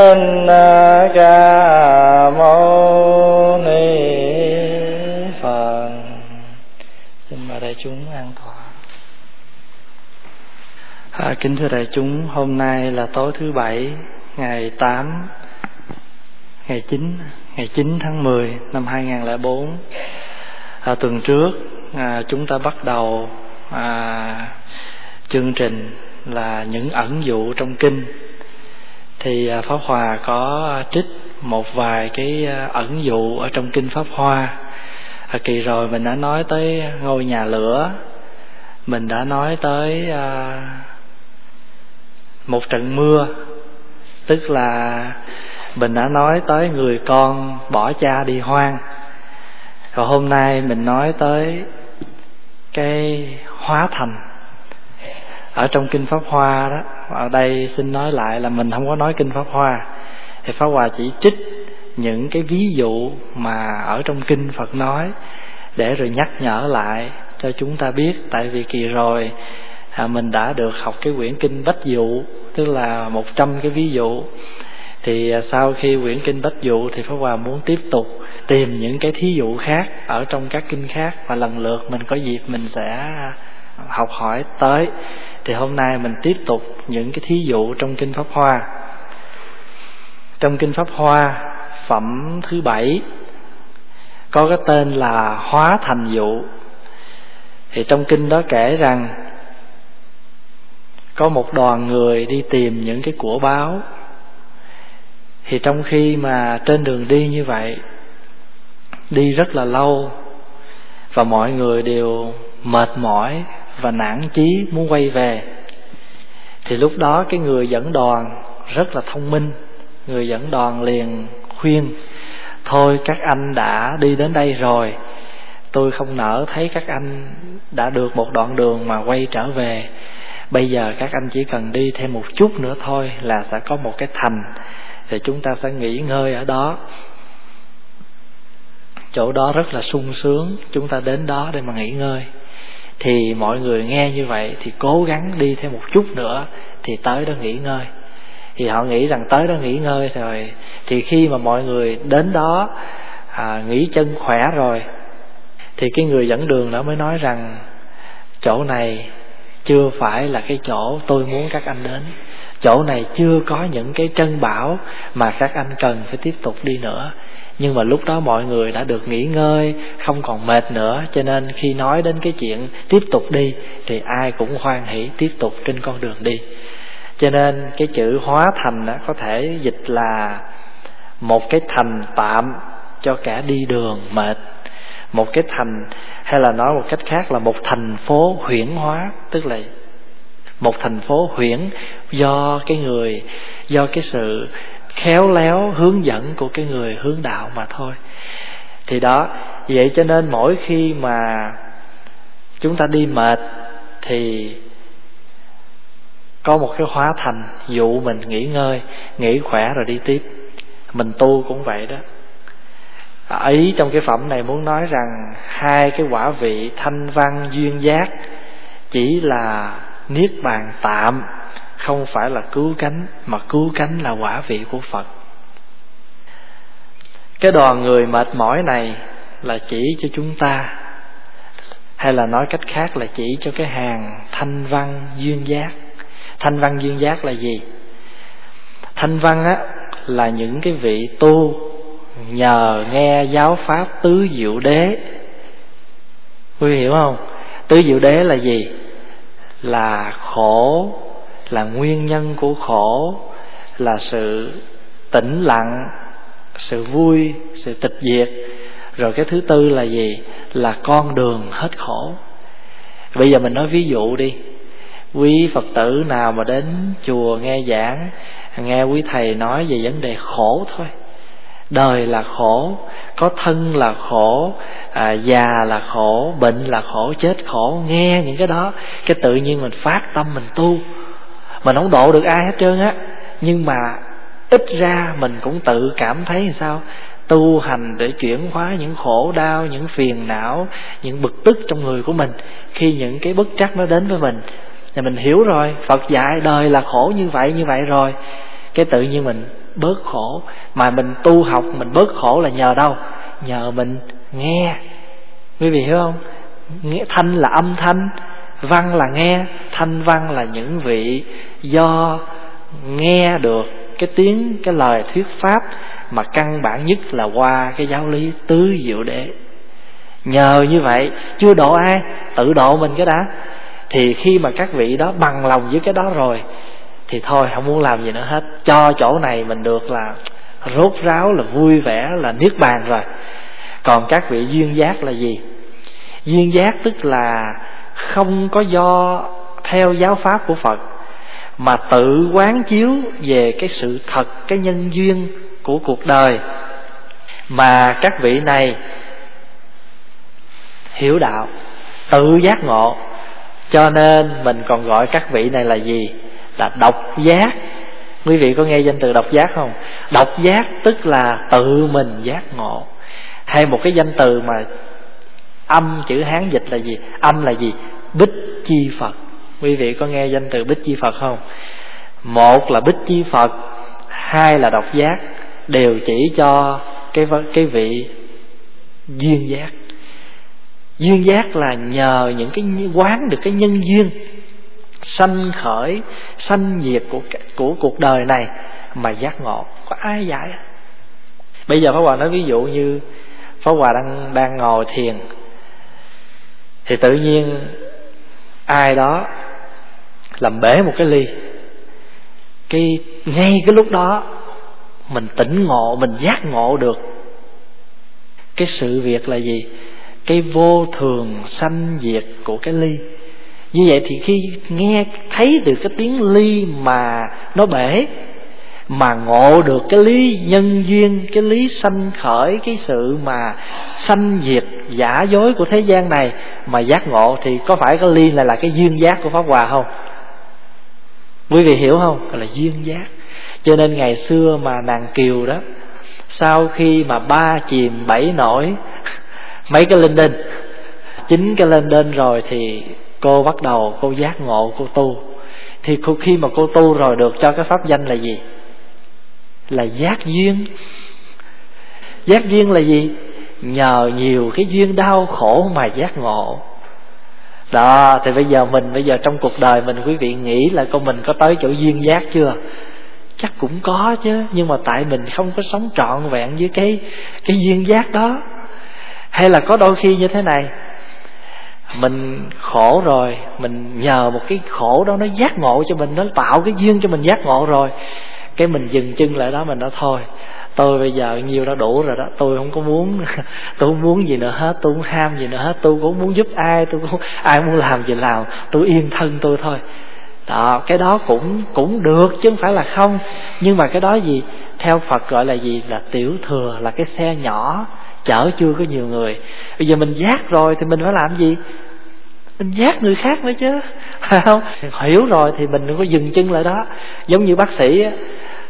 thích ờ, ca mâu ni phật. Xin mời đại chúng an toàn à, kính thưa đại chúng hôm nay là tối thứ bảy ngày 8 ngày 9 ngày 9 tháng 10 năm 2004 à, tuần trước à, chúng ta bắt đầu à, chương trình là những ẩn dụ trong kinh thì à, pháp hòa có trích một vài cái à, ẩn dụ ở trong kinh pháp hoa. À, kỳ rồi mình đã nói tới ngôi nhà lửa mình đã nói tới à, một trận mưa. Tức là mình đã nói tới người con bỏ cha đi hoang. Rồi hôm nay mình nói tới cái hóa thành ở trong kinh pháp hoa đó ở đây xin nói lại là mình không có nói kinh pháp hoa. Thì pháp hòa chỉ trích những cái ví dụ mà ở trong kinh phật nói để rồi nhắc nhở lại cho chúng ta biết. Tại vì kỳ rồi à, mình đã được học cái quyển kinh bách dụ tức là một trăm cái ví dụ. Thì à, sau khi quyển kinh bách dụ thì pháp hòa muốn tiếp tục tìm những cái thí dụ khác ở trong các kinh khác. Và lần lượt mình có dịp mình sẽ học hỏi tới thì hôm nay mình tiếp tục những cái thí dụ trong kinh pháp hoa. Trong kinh pháp hoa, phẩm thứ bảy, có cái tên là hóa thành dụ. Thì trong kinh đó kể rằng, có một đoàn người đi tìm những cái của báo. Thì trong khi mà trên đường đi như vậy, đi rất là lâu, và mọi người đều mệt mỏi và nản chí muốn quay về. Thì lúc đó cái người dẫn đoàn rất là thông minh, người dẫn đoàn liền khuyên, thôi các anh đã đi đến đây rồi, tôi không nỡ thấy các anh đã được một đoạn đường mà quay trở về. Bây giờ các anh chỉ cần đi thêm một chút nữa thôi là sẽ có một cái thành, thì chúng ta sẽ nghỉ ngơi ở đó. Chỗ đó rất là sung sướng, chúng ta đến đó để mà nghỉ ngơi thì mọi người nghe như vậy thì cố gắng đi thêm một chút nữa thì tới đó nghỉ ngơi. Thì họ nghĩ rằng tới đó nghỉ ngơi rồi thì khi mà mọi người đến đó à, nghỉ chân khỏe rồi thì cái người dẫn đường đó mới nói rằng chỗ này chưa phải là cái chỗ tôi muốn các anh đến. Chỗ này chưa có những cái trân bảo mà các anh cần phải tiếp tục đi nữa nhưng mà lúc đó mọi người đã được nghỉ ngơi, không còn mệt nữa. Cho nên khi nói đến cái chuyện tiếp tục đi, thì ai cũng hoan hỷ tiếp tục trên con đường đi. Cho nên cái chữ hóa thành đó có thể dịch là một cái thành tạm cho cả đi đường mệt. Một cái thành, hay là nói một cách khác là một thành phố huyễn hóa. Tức là một thành phố huyễn do cái người, do cái sự khéo léo hướng dẫn của cái người hướng đạo mà thôi. Thì đó, vậy cho nên mỗi khi mà chúng ta đi mệt thì có một cái hóa thành dụ mình nghỉ ngơi, nghỉ khỏe rồi đi tiếp. Mình tu cũng vậy đó. Ý trong cái phẩm này muốn nói rằng hai cái quả vị thanh văn duyên giác chỉ là niết bàn tạm, không phải là cứu cánh, mà cứu cánh là quả vị của phật. Cái đoàn người mệt mỏi này là chỉ cho chúng ta, hay là nói cách khác là chỉ cho cái hàng thanh văn duyên giác. Thanh văn duyên giác là gì? Thanh văn á, là những cái vị tu nhờ nghe giáo pháp tứ diệu đế. Quý hiểu không? Tứ diệu đế là gì? Là khổ, là nguyên nhân của khổ, là sự tĩnh lặng, sự vui, sự tịch diệt. Rồi cái thứ tư là gì? Là con đường hết khổ. Bây giờ mình nói ví dụ đi. Quý phật tử nào mà đến chùa nghe giảng, nghe quý thầy nói về vấn đề khổ thôi. Đời là khổ, có thân là khổ à, già là khổ bệnh là khổ chết khổ nghe những cái đó cái tự nhiên mình phát tâm mình tu. Mình không độ được ai hết trơn á. Nhưng mà ít ra mình cũng tự cảm thấy sao? Tu hành để chuyển hóa những khổ đau những phiền não những bực tức trong người của mình. Khi những cái bất trắc nó đến với mình thì mình hiểu rồi phật dạy đời là khổ như vậy như vậy rồi. Cái tự nhiên mình bớt khổ. Mà mình tu học mình bớt khổ là nhờ đâu? Nhờ mình nghe. Quý vị hiểu không? Nghe, thanh là âm thanh, văn là nghe, thanh văn là những vị do nghe được cái tiếng, cái lời thuyết pháp mà căn bản nhất là qua cái giáo lý tứ diệu đế. Nhờ như vậy, chưa độ ai, tự độ mình cái đã. Thì khi mà các vị đó bằng lòng với cái đó rồi, thì thôi, không muốn làm gì nữa hết. Cho chỗ này mình được là rốt ráo, là vui vẻ, là niết bàn rồi còn các vị duyên giác là gì? Duyên giác tức là không có do theo giáo pháp của phật, mà tự quán chiếu về cái sự thật, cái nhân duyên của cuộc đời. Mà các vị này hiểu đạo, tự giác ngộ. Cho nên mình còn gọi các vị này là gì? Là độc giác. Quý vị có nghe danh từ độc giác không? Độc giác tức là tự mình giác ngộ hay một cái danh từ mà âm, chữ hán dịch là gì? Âm là gì? Bích chi phật. Quý vị có nghe danh từ bích chi phật không? Một là bích chi phật, hai là độc giác, đều chỉ cho cái cái vị duyên giác. Duyên giác là nhờ những cái quán được cái nhân duyên sanh khởi, sanh diệt của của cuộc đời này mà giác ngộ. Có ai giải? bây giờ pháp hòa nói ví dụ như pháp hòa đang đang ngồi thiền. Thì tự nhiên ai đó làm bể một cái ly. Cái, ngay cái lúc đó, mình tỉnh ngộ, mình giác ngộ được cái sự việc là gì? Cái vô thường sanh diệt của cái ly. Như vậy thì khi nghe, thấy được cái tiếng ly mà nó bể mà ngộ được cái lý nhân duyên, cái lý sanh khởi, cái sự mà sanh diệt giả dối của thế gian này mà giác ngộ thì có phải cái ly này là cái duyên giác của pháp hòa không? Quý vị hiểu không? Là duyên giác. Cho nên ngày xưa mà nàng kiều đó, sau khi mà ba chìm bảy nổi, mấy cái linh đinh, chín cái lên đinh rồi thì cô bắt đầu cô giác ngộ, cô tu. Thì khi mà cô tu rồi được cho cái pháp danh là gì? Là giác duyên. Giác duyên là gì? Nhờ nhiều cái duyên đau khổ mà giác ngộ. Đó, thì bây giờ mình, bây giờ trong cuộc đời mình, quý vị nghĩ là con mình có tới chỗ duyên giác chưa? Chắc cũng có chứ, nhưng mà tại mình không có sống trọn vẹn với cái cái duyên giác đó. Hay là có đôi khi như thế này, mình khổ rồi, mình nhờ một cái khổ đó nó giác ngộ cho mình, nó tạo cái duyên cho mình giác ngộ rồi cái mình dừng chân lại đó mình nói, thôi, tôi bây giờ nhiều đã đủ rồi đó, tôi không có muốn, tôi không muốn gì nữa hết, tôi không ham gì nữa hết, tôi cũng muốn giúp ai, tôi cũng ai muốn làm gì làm, tôi yên thân tôi thôi. Đó, cái đó cũng cũng được chứ không phải là không. Nhưng mà cái đó gì? Theo phật gọi là gì? Là tiểu thừa, là cái xe nhỏ, chở chưa có nhiều người. Bây giờ mình giác rồi thì mình phải làm gì? Mình giác người khác nữa chứ. Phải không? Hiểu rồi thì mình đừng có dừng chân lại đó. Giống như bác sĩ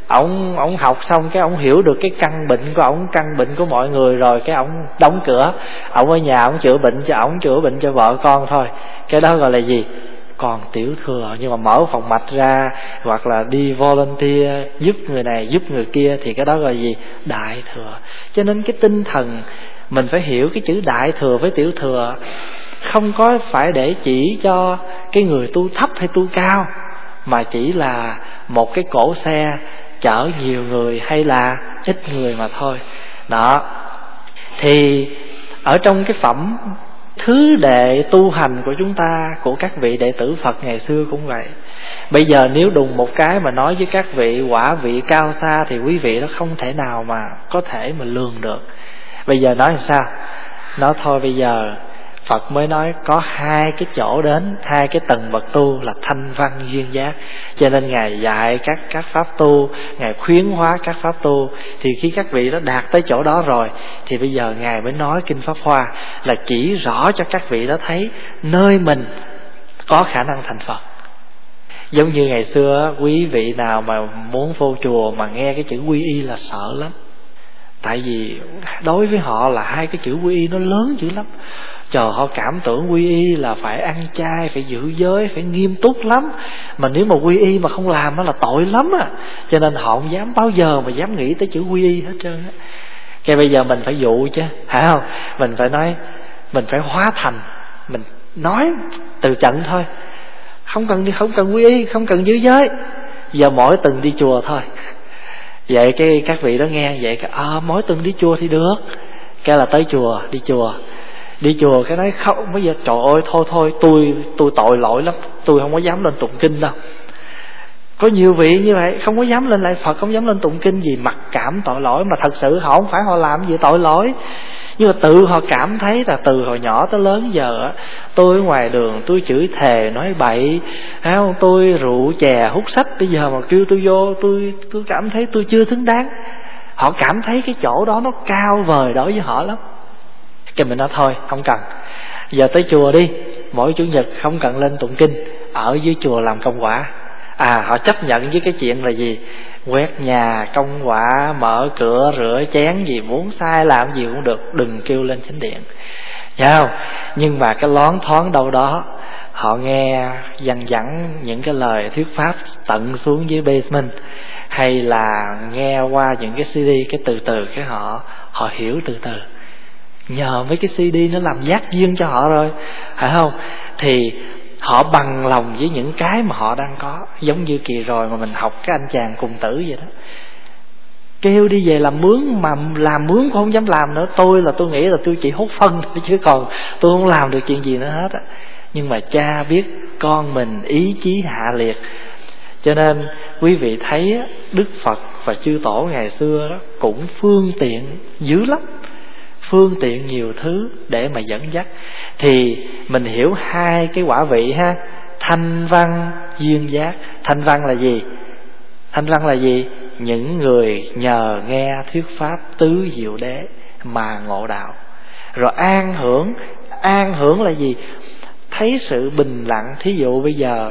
ổng ổng học xong cái ổng hiểu được cái căn bệnh của ổng, căn bệnh của mọi người rồi, cái ổng đóng cửa. Ổng ở nhà ổng chữa bệnh cho ổng, chữa bệnh cho vợ con thôi. Cái đó gọi là gì? Còn tiểu thừa. Nhưng mà mở phòng mạch ra, hoặc là đi volunteer, giúp người này, giúp người kia, thì cái đó gọi là gì? Đại thừa. Cho nên cái tinh thần, mình phải hiểu cái chữ đại thừa với tiểu thừa không có phải để chỉ cho cái người tu thấp hay tu cao, mà chỉ là một cái cổ xe chở nhiều người hay là ít người mà thôi. Đó. Thì ở trong cái phẩm thứ đệ tu hành của chúng ta, của các vị đệ tử Phật ngày xưa cũng vậy. Bây giờ nếu đùng một cái mà nói với các vị quả vị cao xa thì quý vị nó không thể nào mà có thể mà lường được. Bây giờ nói làm sao? Nói thôi bây giờ Phật mới nói có hai cái chỗ đến, hai cái tầng bậc tu là thanh văn duyên giác. Cho nên ngài dạy các các pháp tu, ngài khuyến hóa các pháp tu. Thì khi các vị đó đạt tới chỗ đó rồi, thì bây giờ ngài mới nói kinh pháp hoa là chỉ rõ cho các vị đó thấy nơi mình có khả năng thành phật. Giống như ngày xưa, quý vị nào mà muốn vô chùa mà nghe cái chữ quy y là sợ lắm. Tại vì đối với họ là hai cái chữ quy y nó lớn dữ lắm chờ họ cảm tưởng quy y là phải ăn chay phải giữ giới phải nghiêm túc lắm. Mà nếu mà quy y mà không làm nó là tội lắm à cho nên họ không dám bao giờ mà dám nghĩ tới chữ quy y hết trơn á. Cái bây giờ mình phải dụ chứ phải không? Mình phải nói mình phải hóa thành mình nói từ trận thôi. Không cần đi không cần quy y không cần giữ giới. Giờ mỗi tuần đi chùa thôi. Vậy cái các vị đó nghe vậy cái à, mỗi tuần đi chùa thì được. Cái là tới chùa đi chùa đi chùa cái nói không bây giờ, trời ơi, thôi thôi, tôi tôi tội lỗi lắm, tôi không có dám lên tụng kinh đâu. Có nhiều vị như vậy, không có dám lên lại phật, không dám lên tụng kinh gì mặc cảm tội lỗi. Mà thật sự họ không phải họ làm gì tội lỗi. Nhưng mà tự họ cảm thấy là từ hồi nhỏ tới lớn giờ tôi ở ngoài đường, tôi chửi thề, nói bậy. Không? Tôi rượu chè, hút sách, bây giờ mà kêu tôi vô, tôi tôi cảm thấy tôi chưa xứng đáng. Họ cảm thấy cái chỗ đó nó cao vời đối với họ lắm cái mình nói thôi, không cần. Giờ tới chùa đi, mỗi chủ nhật không cần lên tụng kinh, ở dưới chùa làm công quả. À họ chấp nhận với cái chuyện là gì? Quét nhà, công quả, mở cửa, rửa chén gì, muốn sai làm gì cũng được, đừng kêu lên chánh điện. Nhau? Nhưng mà cái lón thoáng đâu đó, Họ nghe dằn dẳng những cái lời thuyết pháp tận xuống dưới basement, Hay là nghe qua những cái CD, cái từ từ, cái họ họ hiểu từ từ. Nhờ mấy cái CD nó làm giác duyên cho họ rồi. Phải không? Thì họ bằng lòng với những cái mà họ đang có. Giống như kỳ rồi mà mình học cái anh chàng cùng tử vậy đó. Kêu đi về làm mướn mà làm mướn cũng không dám làm nữa. Tôi là tôi nghĩ là tôi chỉ hút phân thôi chứ còn tôi không làm được chuyện gì nữa hết á. Nhưng mà cha biết con mình ý chí hạ liệt. Cho nên quý vị thấy đức phật và chư tổ ngày xưa đó cũng phương tiện dữ lắm phương tiện nhiều thứ để mà dẫn dắt. Thì mình hiểu hai cái quả vị ha, thanh văn, duyên giác. Thanh văn là gì? Thanh văn là gì? Những người nhờ nghe thuyết pháp tứ diệu đế mà ngộ đạo. Rồi an hưởng an hưởng là gì? Thấy sự bình lặng. Thí dụ bây giờ,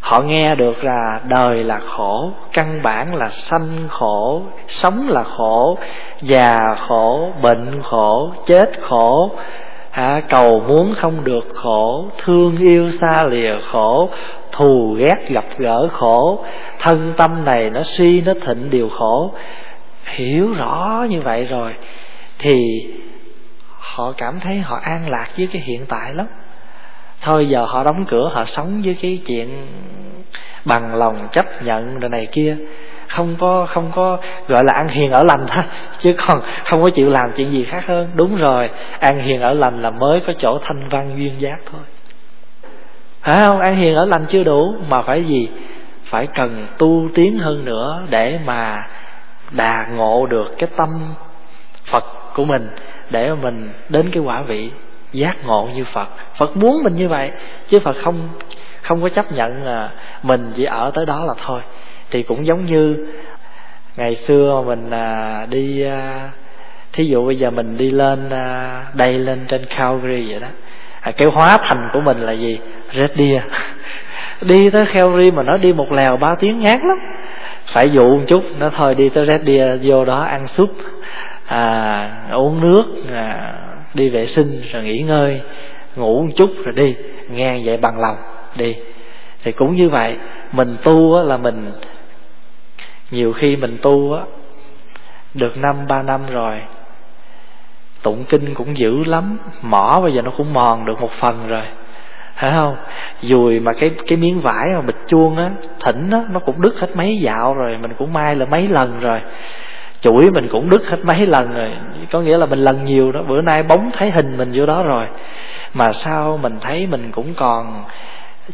họ nghe được là đời là khổ, căn bản là sanh khổ, sống là khổ già khổ bệnh khổ chết khổ à, cầu muốn không được khổ thương yêu xa lìa khổ thù ghét gặp gỡ khổ. Thân tâm này nó suy nó thịnh điều khổ. Hiểu rõ như vậy rồi thì họ cảm thấy họ an lạc với cái hiện tại lắm. Thôi giờ họ đóng cửa họ sống với cái chuyện bằng lòng chấp nhận rồi này kia không có không có, gọi là ăn hiền ở lành thôi chứ còn không có chịu làm chuyện gì khác hơn. Đúng rồi, ăn hiền ở lành là mới có chỗ thanh văn duyên giác thôi. Phải không? Ăn hiền ở lành chưa đủ, mà phải gì? Phải cần tu tiến hơn nữa để mà đà ngộ được cái tâm phật của mình, để mà mình đến cái quả vị giác ngộ như phật. Phật muốn mình như vậy, chứ phật không không có chấp nhận là mình chỉ ở tới đó là thôi thì cũng giống như ngày xưa mình à, đi à, thí dụ bây giờ mình đi lên à, đây lên trên Calgary vậy đó à, cái hóa thành của mình là gì? Red Deer. Đi tới Calgary mà nó đi một lèo ba tiếng ngán lắm. Phải dụ một chút nó thôi đi tới Red Deer vô đó ăn súp à, uống nước à, đi vệ sinh rồi nghỉ ngơi ngủ một chút rồi đi nghe vậy bằng lòng đi. Thì cũng như vậy mình tu là mình nhiều khi mình tu á, được năm, ba năm rồi, tụng kinh cũng dữ lắm, mỏ bây giờ nó cũng mòn được một phần rồi. Phải không? Dùi mà cái cái miếng vải mà bịch chuông á, thỉnh á, nó cũng đứt hết mấy dạo rồi, mình cũng mai là mấy lần rồi. Chuỗi mình cũng đứt hết mấy lần rồi. Có nghĩa là mình lần nhiều đó, bữa nay bóng thấy hình mình vô đó rồi. Mà sao mình thấy mình cũng còn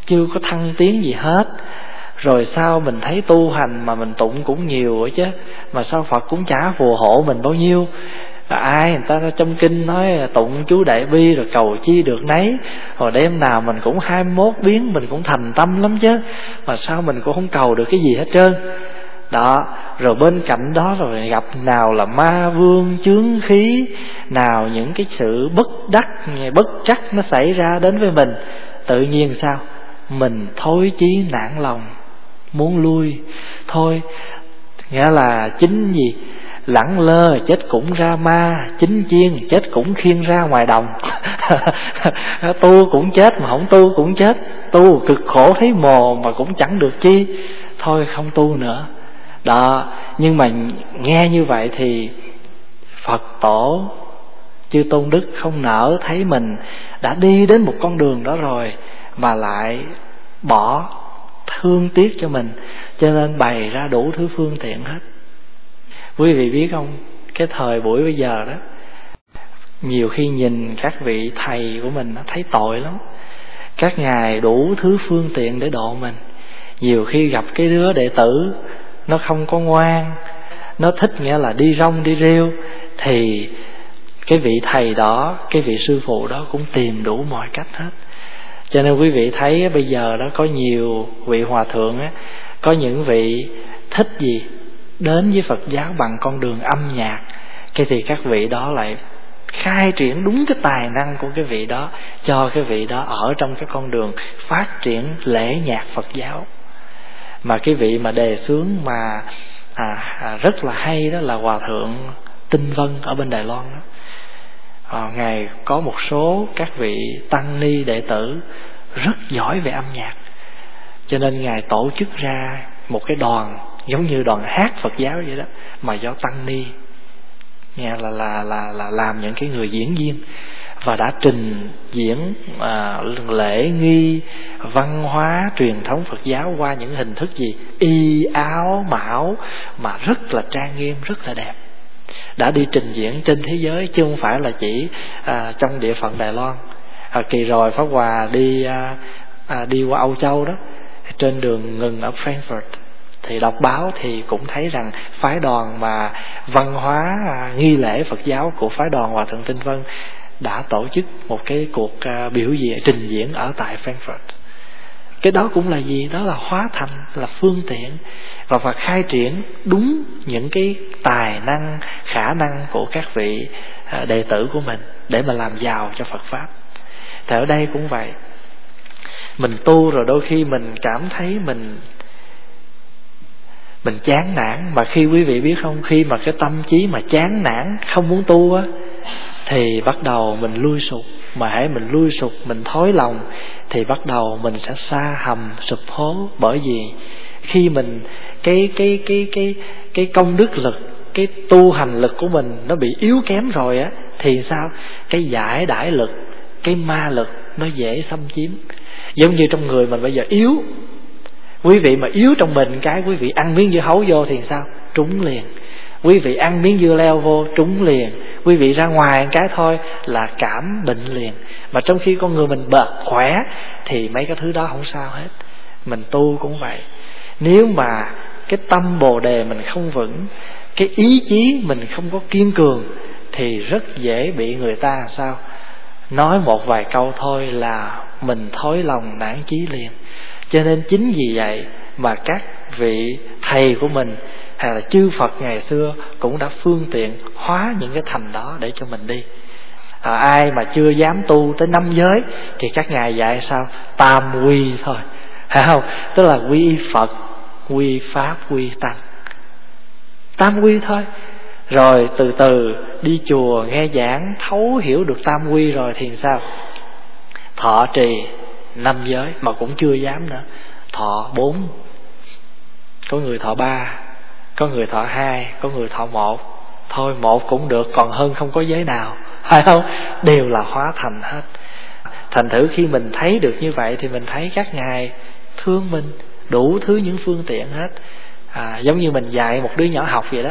chưa có thăng tiến gì hết rồi sao mình thấy tu hành mà mình tụng cũng nhiều rồi chứ? Mà sao phật cũng chả phù hộ mình bao nhiêu? Là ai người ta trong kinh nói tụng chú đại bi rồi cầu chi được nấy. Rồi đêm nào mình cũng hai mốt biến, mình cũng thành tâm lắm chứ. Mà sao mình cũng không cầu được cái gì hết trơn? Đó, rồi bên cạnh đó rồi gặp nào là ma vương chướng khí, nào những cái sự bất đắc, bất trắc nó xảy ra đến với mình. Tự nhiên sao? Mình thối chí nản lòng muốn lui. Thôi, nghĩa là chính gì? Lẳng lơ chết cũng ra ma, chính chiên chết cũng khiên ra ngoài đồng. Tu cũng chết mà không tu cũng chết. Tu cực khổ thấy mồ mà cũng chẳng được chi. Thôi, không tu nữa. Đó, nhưng mà nghe như vậy thì phật tổ chư tôn đức không nỡ thấy mình đã đi đến một con đường đó rồi mà lại bỏ thương tiếc cho mình. Cho nên bày ra đủ thứ phương tiện hết. Quý vị biết không? Cái thời buổi bây giờ đó, nhiều khi nhìn các vị thầy của mình nó thấy tội lắm. Các ngài đủ thứ phương tiện để độ mình. Nhiều khi gặp cái đứa đệ tử, nó không có ngoan, nó thích nghĩa là đi rong, đi rêu, thì cái vị thầy đó, cái vị sư phụ đó cũng tìm đủ mọi cách hết cho nên quý vị thấy bây giờ đó có nhiều vị hòa thượng á có những vị thích gì đến với Phật giáo bằng con đường âm nhạc cái thì các vị đó lại khai triển đúng cái tài năng của cái vị đó cho cái vị đó ở trong cái con đường phát triển lễ nhạc Phật giáo. Mà cái vị mà đề xướng mà à, à, rất là hay đó là hòa thượng tinh vân ở bên đài loan đó à, ngài có một số các vị tăng ni đệ tử rất giỏi về âm nhạc. Cho nên ngài tổ chức ra một cái đoàn giống như đoàn hát Phật giáo vậy đó mà do tăng ni. Nghe là là là là làm những cái người diễn viên và đã trình diễn à, lễ nghi văn hóa truyền thống Phật giáo qua những hình thức gì? Y áo mão mà rất là trang nghiêm rất là đẹp đã đi trình diễn trên thế giới chứ không phải là chỉ à, trong địa phận Đài Loan. À, kỳ rồi Pháp Hòa đi à, à, đi qua Âu Châu đó trên đường ngừng ở Frankfurt. Thì đọc báo thì cũng thấy rằng phái đoàn mà văn hóa à, nghi lễ Phật giáo của phái đoàn Hòa thượng Tinh Vân đã tổ chức một cái cuộc à, biểu diễn trình diễn ở tại Frankfurt cái đó cũng là gì? Đó là hóa thành, là phương tiện và Phật khai triển đúng những cái tài năng, khả năng của các vị à, đệ tử của mình để mà làm giàu cho Phật pháp. Thì ở đây cũng vậy. Mình tu rồi đôi khi mình cảm thấy mình mình chán nản. Mà khi quý vị biết không, khi mà cái tâm trí mà chán nản, không muốn tu á, thì bắt đầu mình lui sụp mà hãy mình lui sụp, mình thối lòng, thì bắt đầu mình sẽ xa hầm, sụp hố. Bởi vì khi mình, cái cái cái cái cái công đức lực, cái tu hành lực của mình nó bị yếu kém rồi á, thì sao? Cái giải đãi lực, cái ma lực nó dễ xâm chiếm. Giống như trong người mình bây giờ yếu. Quý vị mà yếu trong mình cái, quý vị ăn miếng dưa hấu vô thì sao? Trúng liền. Quý vị ăn miếng dưa leo vô, trúng liền quý vị ra ngoài cái thôi là cảm bệnh liền. Mà trong khi con người mình bật khỏe thì mấy cái thứ đó không sao hết. Mình tu cũng vậy. Nếu mà cái tâm bồ đề mình không vững, cái ý chí mình không có kiên cường thì rất dễ bị người ta sao? Nói một vài câu thôi là mình thối lòng nản chí liền. Cho nên chính vì vậy mà các vị thầy của mình hay là chư Phật ngày xưa cũng đã phương tiện hóa những cái thành đó để cho mình đi. À, ai mà chưa dám tu tới năm giới thì các ngài dạy sao? Tam quy thôi. Phải không? Tức là quy Phật quy Pháp quy Tăng. Tam quy thôi. Rồi từ từ đi chùa nghe giảng thấu hiểu được tam quy rồi thì sao? Thọ trì năm giới mà cũng chưa dám nữa. Thọ bốn. Có người thọ ba có người thọ hai có người thọ một. Thôi một cũng được còn hơn không có giới nào. Phải không? Đều là hóa thành hết. Thành thử khi mình thấy được như vậy thì mình thấy các ngài thương mình đủ thứ những phương tiện hết. À, giống như mình dạy một đứa nhỏ học vậy đó.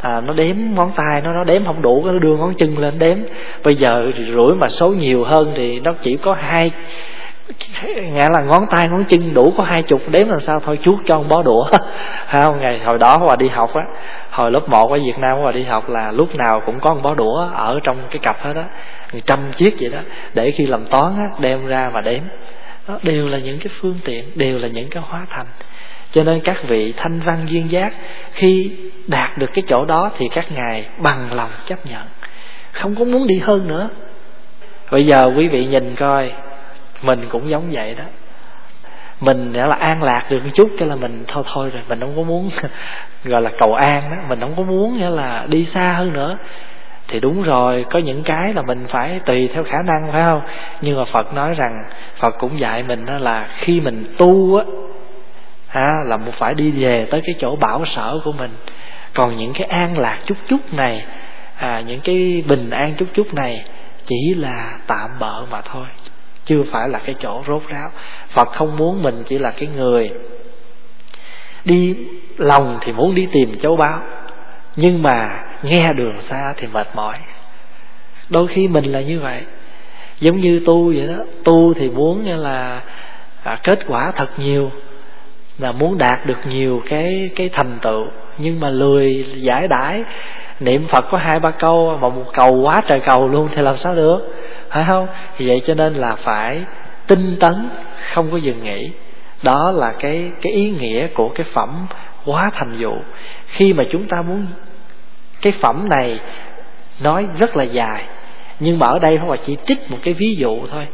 À, nó đếm ngón tay nó nó đếm không đủ nó đưa ngón chân lên đếm. Bây giờ rủi mà số nhiều hơn thì nó chỉ có hai nghĩa là ngón tay, ngón chân đủ có hai chục, đếm làm sao thôi, chuốt cho ông bó đũa. Không ngày hồi đó hòa đi học á, hồi lớp 1 ở Việt Nam hòa đi học là lúc nào cũng có một bó đũa ở trong cái cặp hết đó trăm chiếc vậy đó, để khi làm toán á, đem ra mà đếm. Đó, đều là những cái phương tiện, đều là những cái hóa thành. Cho nên các vị thanh văn duyên giác, khi đạt được cái chỗ đó thì các ngài bằng lòng chấp nhận. Không có muốn đi hơn nữa. Bây giờ quý vị nhìn coi mình cũng giống vậy đó. Mình đã là an lạc được một chút cái là mình thôi thôi rồi mình không có muốn gọi là cầu an đó. Mình không có muốn nghĩa là đi xa hơn nữa. Thì đúng rồi có những cái là mình phải tùy theo khả năng phải không? Nhưng mà phật nói rằng phật cũng dạy mình đó là khi mình tu á à, là một phải đi về tới cái chỗ bảo sở của mình. Còn những cái an lạc chút chút này à, những cái bình an chút chút này chỉ là tạm bợ mà thôi chưa phải là cái chỗ rốt ráo. Phật không muốn mình chỉ là cái người đi lòng thì muốn đi tìm châu báu nhưng mà nghe đường xa thì mệt mỏi. Đôi khi mình là như vậy. Giống như tu vậy đó tu thì muốn như là à, kết quả thật nhiều là muốn đạt được nhiều cái cái thành tựu nhưng mà lười giải đãi niệm phật có hai ba câu, mà một cầu quá trời cầu luôn thì làm sao được? Phải không? Thì vậy cho nên là phải tinh tấn, không có dừng nghỉ. Đó là cái cái ý nghĩa của cái phẩm quá thành dụ. Khi mà chúng ta muốn cái phẩm này nói rất là dài, nhưng mà ở đây không phải chỉ trích một cái ví dụ thôi.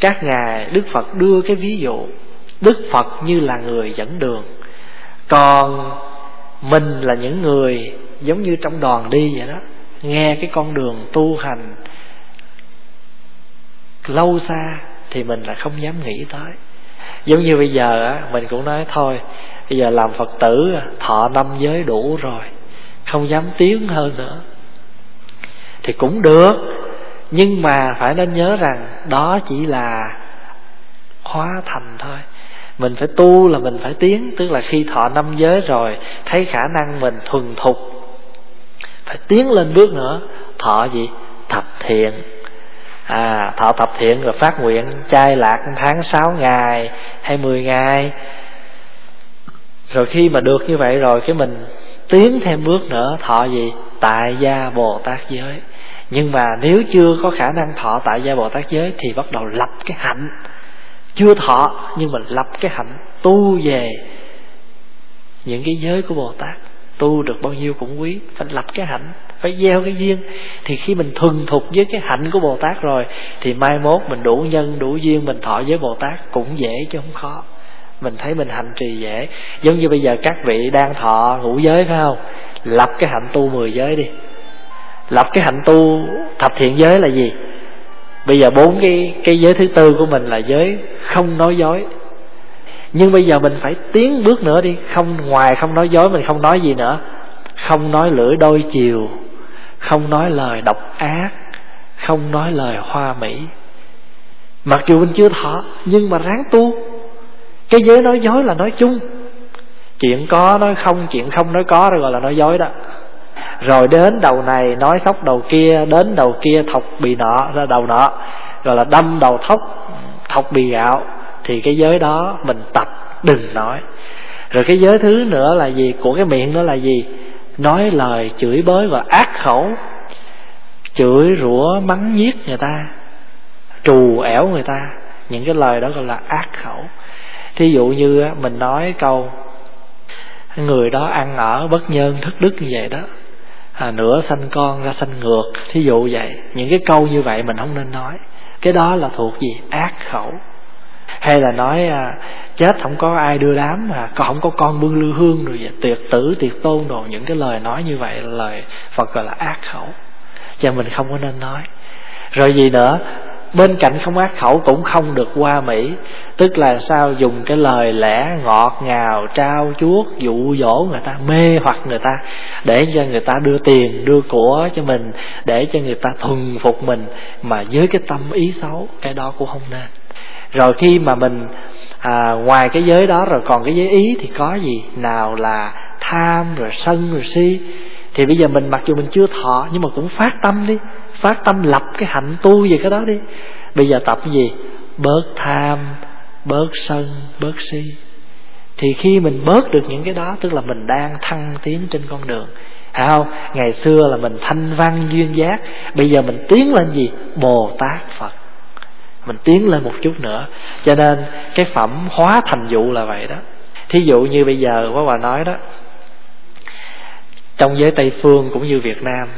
Các ngài, đức phật đưa cái ví dụ, đức phật như là người dẫn đường. Còn mình là những người giống như trong đoàn đi vậy đó, nghe cái con đường tu hành lâu xa thì mình là không dám nghĩ tới. Giống như bây giờ á, mình cũng nói thôi, bây giờ làm phật tử thọ năm giới đủ rồi, không dám tiến hơn nữa. Thì cũng được, nhưng mà phải nên nhớ rằng đó chỉ là hóa thành thôi mình phải tu là mình phải tiến, tức là khi thọ năm giới rồi, thấy khả năng mình thuần thục, phải tiến lên bước nữa. Thọ gì? Thập thiện. À thọ thập thiện rồi phát nguyện chay lạc tháng 6 ngày hay 10 ngày. Rồi khi mà được như vậy rồi, cái mình tiến thêm bước nữa, thọ gì? Tại gia bồ tát giới. Nhưng mà nếu chưa có khả năng thọ tại gia bồ tát giới thì bắt đầu lập cái hạnh chưa thọ, nhưng mà lập cái hạnh, tu về những cái giới của bồ tát. Tu được bao nhiêu cũng quý, phải lập cái hạnh, phải gieo cái duyên. Thì khi mình thuần thục với cái hạnh của bồ tát rồi, thì mai mốt mình đủ nhân, đủ duyên, mình thọ với bồ tát cũng dễ chứ không khó. Mình thấy mình hành trì dễ. Giống như bây giờ các vị đang thọ ngũ giới, phải không? Lập cái hạnh tu mười giới đi. Lập cái hạnh tu thập thiện giới là gì? Bây giờ bốn cái cái giới thứ tư của mình là giới không nói dối. Nhưng bây giờ mình phải tiến bước nữa đi. Không, ngoài không nói dối, mình không nói gì nữa. Không nói lưỡi đôi chiều. Không nói lời độc ác. Không nói lời hoa mỹ. Mặc dù mình chưa thọ, nhưng mà ráng tu. Cái giới nói dối là nói chung. Chuyện có nói không, chuyện không nói có rồi gọi là nói dối đó rồi đến đầu này nói sóc đầu kia, đến đầu kia thọc bị nọ, ra đầu nọ. Rồi là đâm đầu thóc, thọc bì gạo. Thì cái giới đó mình tập, đừng nói. Rồi cái giới thứ nữa là gì? Của cái miệng đó là gì? Nói lời chửi bới và ác khẩu. Chửi rủa mắng nhiếc người ta, trù ẻo người ta. Những cái lời đó gọi là ác khẩu. Thí dụ như mình nói câu, người đó ăn ở bất nhân thức đức như vậy đó à, nửa sanh con ra sanh ngược. Thí dụ vậy. Những cái câu như vậy mình không nên nói. Cái đó là thuộc gì? Ác khẩu. Hay là nói à, chết không có ai đưa đám mà không có con bưng lư hương rồi vậy. Tuyệt tử tuyệt tôn đồ những cái lời nói như vậy là lời phật gọi là ác khẩu. Cho mình không có nên nói. Rồi gì nữa? Bên cạnh không ác khẩu cũng không được qua mỹ tức là sao? Dùng cái lời lẽ ngọt ngào trao chuốt dụ dỗ người ta mê hoặc người ta để cho người ta đưa tiền đưa của cho mình để cho người ta thuần phục mình. Mà với cái tâm ý xấu cái đó cũng không nên. Rồi khi mà mình à, ngoài cái giới đó rồi còn cái giới ý thì có gì? Nào là tham rồi sân rồi si thì bây giờ mình mặc dù mình chưa thọ, nhưng mà cũng phát tâm đi. Phát tâm lập cái hạnh tu về cái đó đi. Bây giờ tập cái gì? Bớt tham, bớt sân, bớt si. Thì khi mình bớt được những cái đó, tức là mình đang thăng tiến trên con đường. Phải không? Ngày xưa là mình thanh văn duyên giác. Bây giờ mình tiến lên gì? Bồ tát phật. Mình tiến lên một chút nữa. Cho nên cái phẩm hóa thành dụ là vậy đó. Thí dụ như bây giờ quá bà nói đó trong giới tây phương cũng như việt nam,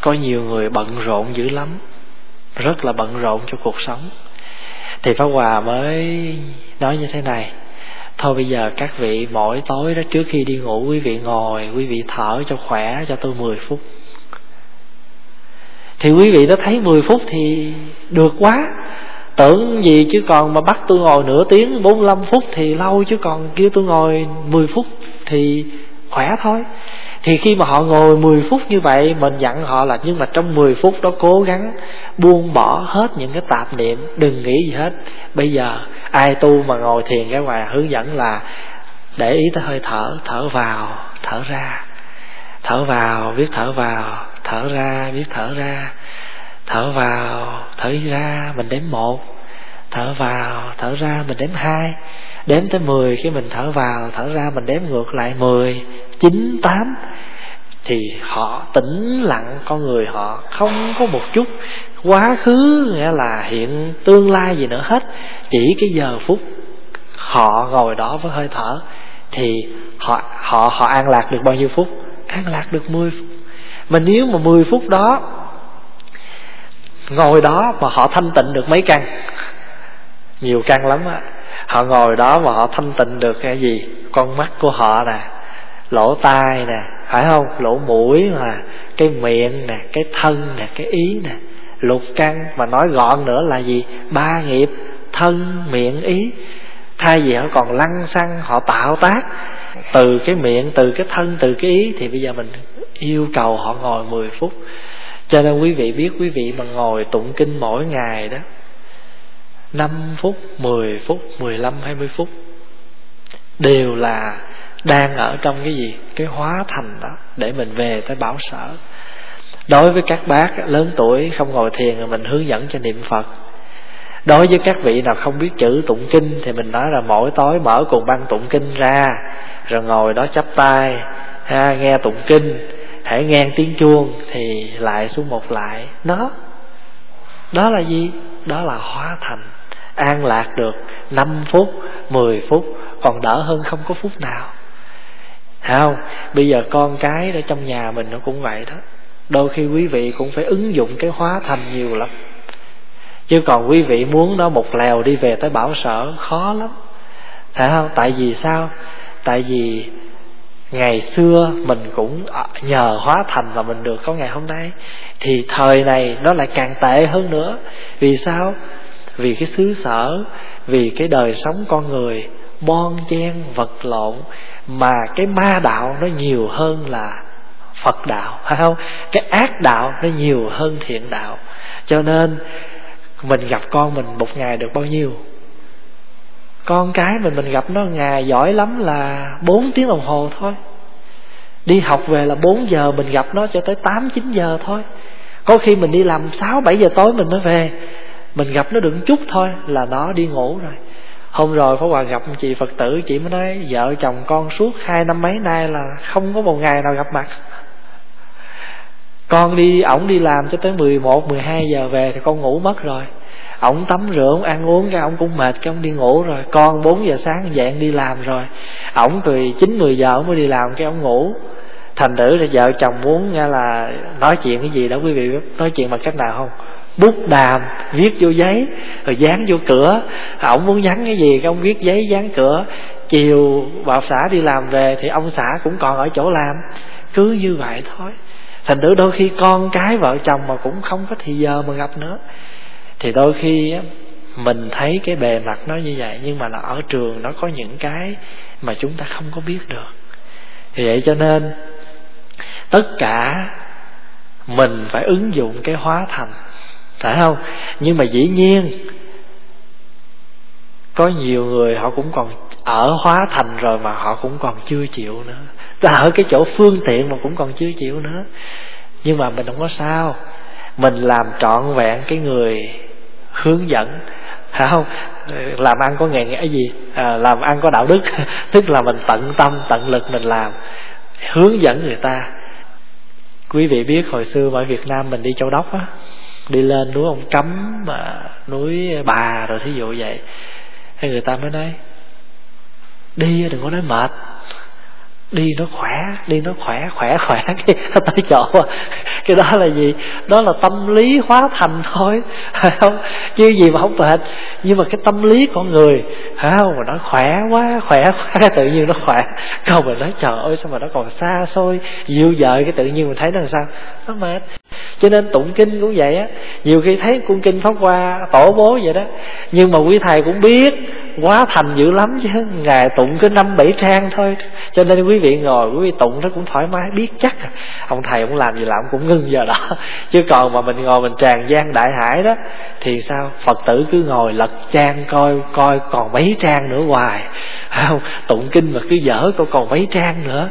có nhiều người bận rộn dữ lắm, rất là bận rộn cho cuộc sống. Thì pháp hòa mới nói như thế này, thôi bây giờ các vị mỗi tối đó trước khi đi ngủ, quý vị ngồi, quý vị thở cho khỏe cho tôi 10 phút. Thì quý vị đã thấy 10 phút thì được quá. Tưởng gì chứ còn mà bắt tôi ngồi nửa tiếng 45 phút thì lâu chứ còn kêu tôi ngồi 10 phút thì khỏe thôi. Thì khi mà họ ngồi 10 phút như vậy, mình dặn họ là nhưng mà trong 10 phút đó cố gắng buông bỏ hết những cái tạp niệm, đừng nghĩ gì hết. Bây giờ ai tu mà ngồi thiền cái ngoài hướng dẫn là để ý tới hơi thở thở vào, thở ra. Thở vào, biết thở vào, thở ra, biết thở ra. Thở vào, thở ra, mình đếm một. Thở vào, thở ra, mình đếm hai đếm tới mười, khi mình thở vào, thở ra mình đếm ngược lại mười, chín, tám, thì họ tĩnh lặng, con người họ không có một chút quá khứ, nghĩa là hiện tương lai gì nữa hết. Chỉ cái giờ phút họ ngồi đó với hơi thở, thì họ họ họ an lạc được bao nhiêu phút? An lạc được 10 phút. Mà nếu mà 10 phút đó ngồi đó mà họ thanh tịnh được mấy căn? Nhiều căn lắm á họ ngồi đó mà họ thanh tịnh được cái gì? Con mắt của họ nè, lỗ tai nè, phải không? Lỗ mũi mà, cái miệng nè, cái thân nè, cái ý nè. Lục căn mà nói gọn nữa là gì? Ba nghiệp, thân, miệng, ý. Thay vì họ còn lăng xăng, họ tạo tác. Từ cái miệng, từ cái thân, từ cái ý thì bây giờ mình yêu cầu họ ngồi 10 phút. Cho nên quý vị biết, quý vị mà ngồi tụng kinh mỗi ngày đó 5 phút, 10 phút, 15, 20 phút Đều là đang ở trong cái gì? Cái hóa thành đó để mình về tới bảo sở. Đối với các bác lớn tuổi không ngồi thiền thì mình hướng dẫn cho niệm phật. Đối với các vị nào không biết chữ tụng kinh thì mình nói là mỗi tối mở cùng băng tụng kinh ra rồi ngồi đó chắp tay ha nghe tụng kinh hãy nghe tiếng chuông thì lại xuống một lại. Đó đó là gì? Đó là hóa thành an lạc được 5 phút 10 phút, còn đỡ hơn không có phút nào. Không? Bây giờ con cái ở trong nhà mình nó cũng vậy đó. Đôi khi quý vị cũng phải ứng dụng cái hóa thành nhiều lắm. Chứ còn quý vị muốn nó một lèo đi về tới bảo sở, khó lắm. Phải không? Tại vì sao? Tại vì ngày xưa mình cũng à, nhờ hóa thành mà mình được có ngày hôm nay. Thì thời này nó lại càng tệ hơn nữa. Vì sao? Vì cái xứ sở, vì cái đời sống con người bon chen, vật lộn, mà cái ma đạo nó nhiều hơn là Phật đạo, phải không? Cái ác đạo nó nhiều hơn thiện đạo. Cho nên, mình gặp con mình một ngày được bao nhiêu? Con cái mình mình gặp nó ngày giỏi lắm là 4 tiếng đồng hồ thôi. Đi học về là 4 giờ, mình gặp nó cho tới 8 9 giờ thôi. Có khi mình đi làm 6 7 giờ tối mình mới về mình gặp nó được chút thôi là nó đi ngủ rồi. Hôm rồi phó Hòa gặp chị Phật tử chị mới nói vợ chồng con suốt hai năm mấy nay là không có một ngày nào gặp mặt. Con đi ổng đi làm cho tới 11, 12 giờ về thì con ngủ mất rồi. Ổng tắm rửa ổng ăn uống cái ổng cũng mệt cái ổng đi ngủ rồi. Con 4 giờ sáng dậy đi làm rồi. Ổng từ 9, 10 giờ ổng mới đi làm cái ổng ngủ. Thành thử là vợ chồng muốn nghe là nói chuyện cái gì đó quý vị nói chuyện bằng cách nào không? Bút đàm viết vô giấy rồi dán vô cửa. Ông muốn dán cái gì cái ông viết giấy dán cửa. Chiều bảo xã đi làm về thì ông xã cũng còn ở chỗ làm. Cứ như vậy thôi. Thành thử đôi khi con cái vợ chồng mà cũng không có thì giờ mà gặp nữa. Thì đôi khi á, mình thấy cái bề mặt nó như vậy nhưng mà là ở trường nó có những cái mà chúng ta không có biết được. Thì vậy cho nên tất cả mình phải ứng dụng cái hóa thành phải không? Nhưng mà dĩ nhiên có nhiều người họ cũng còn ở hóa thành rồi mà họ cũng còn chưa chịu nữa. Ta ở cái chỗ phương tiện mà cũng còn chưa chịu nữa. Nhưng mà mình không có sao. Mình làm trọn vẹn cái người hướng dẫn. Phải không? Làm ăn có nghề nghĩa gì? À, làm ăn có đạo đức. Tức là mình tận tâm tận lực mình làm. Hướng dẫn người ta. Quý vị biết hồi xưa ở Việt Nam mình đi châu đốc á đi lên núi ông cấm mà núi bà rồi thí dụ vậy. Hay người ta mới nói, đi đừng có nói mệt đi nó khỏe, đi nó khỏe khỏe khỏe. Cái tới chỗ cái đó là gì? Đó là tâm lý hóa thành thôi. Không? Chứ gì mà không mệt nhưng mà cái tâm lý con người phải không mà nó khỏe quá khỏe quá, tự nhiên nó khỏe. Còn mình nói, trời ơi, sao mà nó còn xa xôi, dịu dợi cái tự nhiên mình thấy nó làm sao? Nó mệt. Cho nên tụng kinh cũng vậy á. Nhiều khi thấy cung kinh pháp qua tổ bố vậy đó. Nhưng mà quý thầy cũng biết quá thành dữ lắm chứ. Ngài tụng cứ năm bảy trang thôi. Cho nên quý vị ngồi, quý vị tụng nó cũng thoải mái, biết chắc. Ông thầy cũng làm gì làm cũng ngưng giờ đó. Chứ còn mà mình ngồi mình tràn gian đại hải đó, thì sao? Phật tử cứ ngồi lật trang coi coi còn mấy trang nữa hoài. Không, tụng kinh mà cứ dở coi còn mấy trang nữa.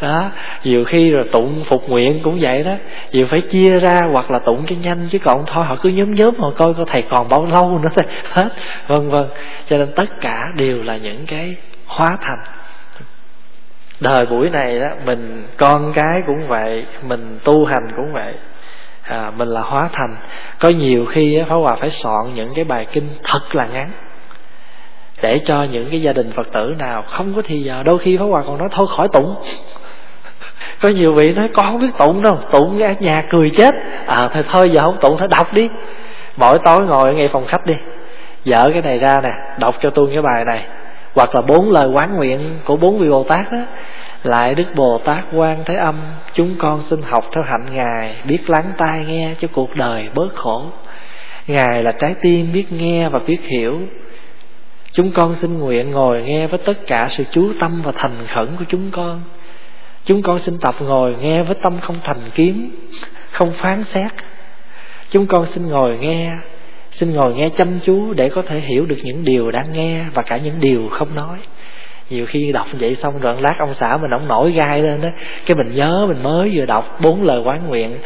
Đó, nhiều khi rồi tụng phục nguyện cũng vậy đó. Nhiều phải chia ra hoặc là tụng cho nhanh, chứ còn thôi, họ cứ nhóm nhóm họ coi coi thầy còn bao lâu nữa thôi. Hết, vân vân. Cho nên tất cả đều là những cái hóa thành. Đời buổi này đó mình con cái cũng vậy mình tu hành cũng vậy. À, mình là hóa thành. Có nhiều khi phá Hòa phải soạn những cái bài kinh thật là ngắn để cho những cái gia đình Phật tử nào không có thì giờ đôi khi phá Hòa còn nói thôi khỏi tụng. Có nhiều vị nói con không biết tụng đâu tụng ở nhà cười chết. À thôi thôi giờ không tụng thôi đọc đi. Mỗi tối ngồi ngay phòng khách đi dở cái này ra nè, đọc cho tôi cái bài này. Hoặc là bốn lời quán nguyện của bốn vị bồ tát đó lại đức bồ tát quan thế âm, chúng con xin học theo hạnh ngài, biết lắng tai nghe cho cuộc đời bớt khổ. Ngài là trái tim biết nghe và biết hiểu. Chúng con xin nguyện ngồi nghe với tất cả sự chú tâm và thành khẩn của chúng con. Chúng con xin tập ngồi nghe với tâm không thành kiếm, không phán xét. Chúng con xin ngồi nghe xin ngồi nghe chăm chú để có thể hiểu được những điều đang nghe và cả những điều không nói. Nhiều khi đọc vậy xong rồi lát ông xã mình ông nổi gai lên đó cái mình nhớ mình mới vừa đọc bốn lời quán nguyện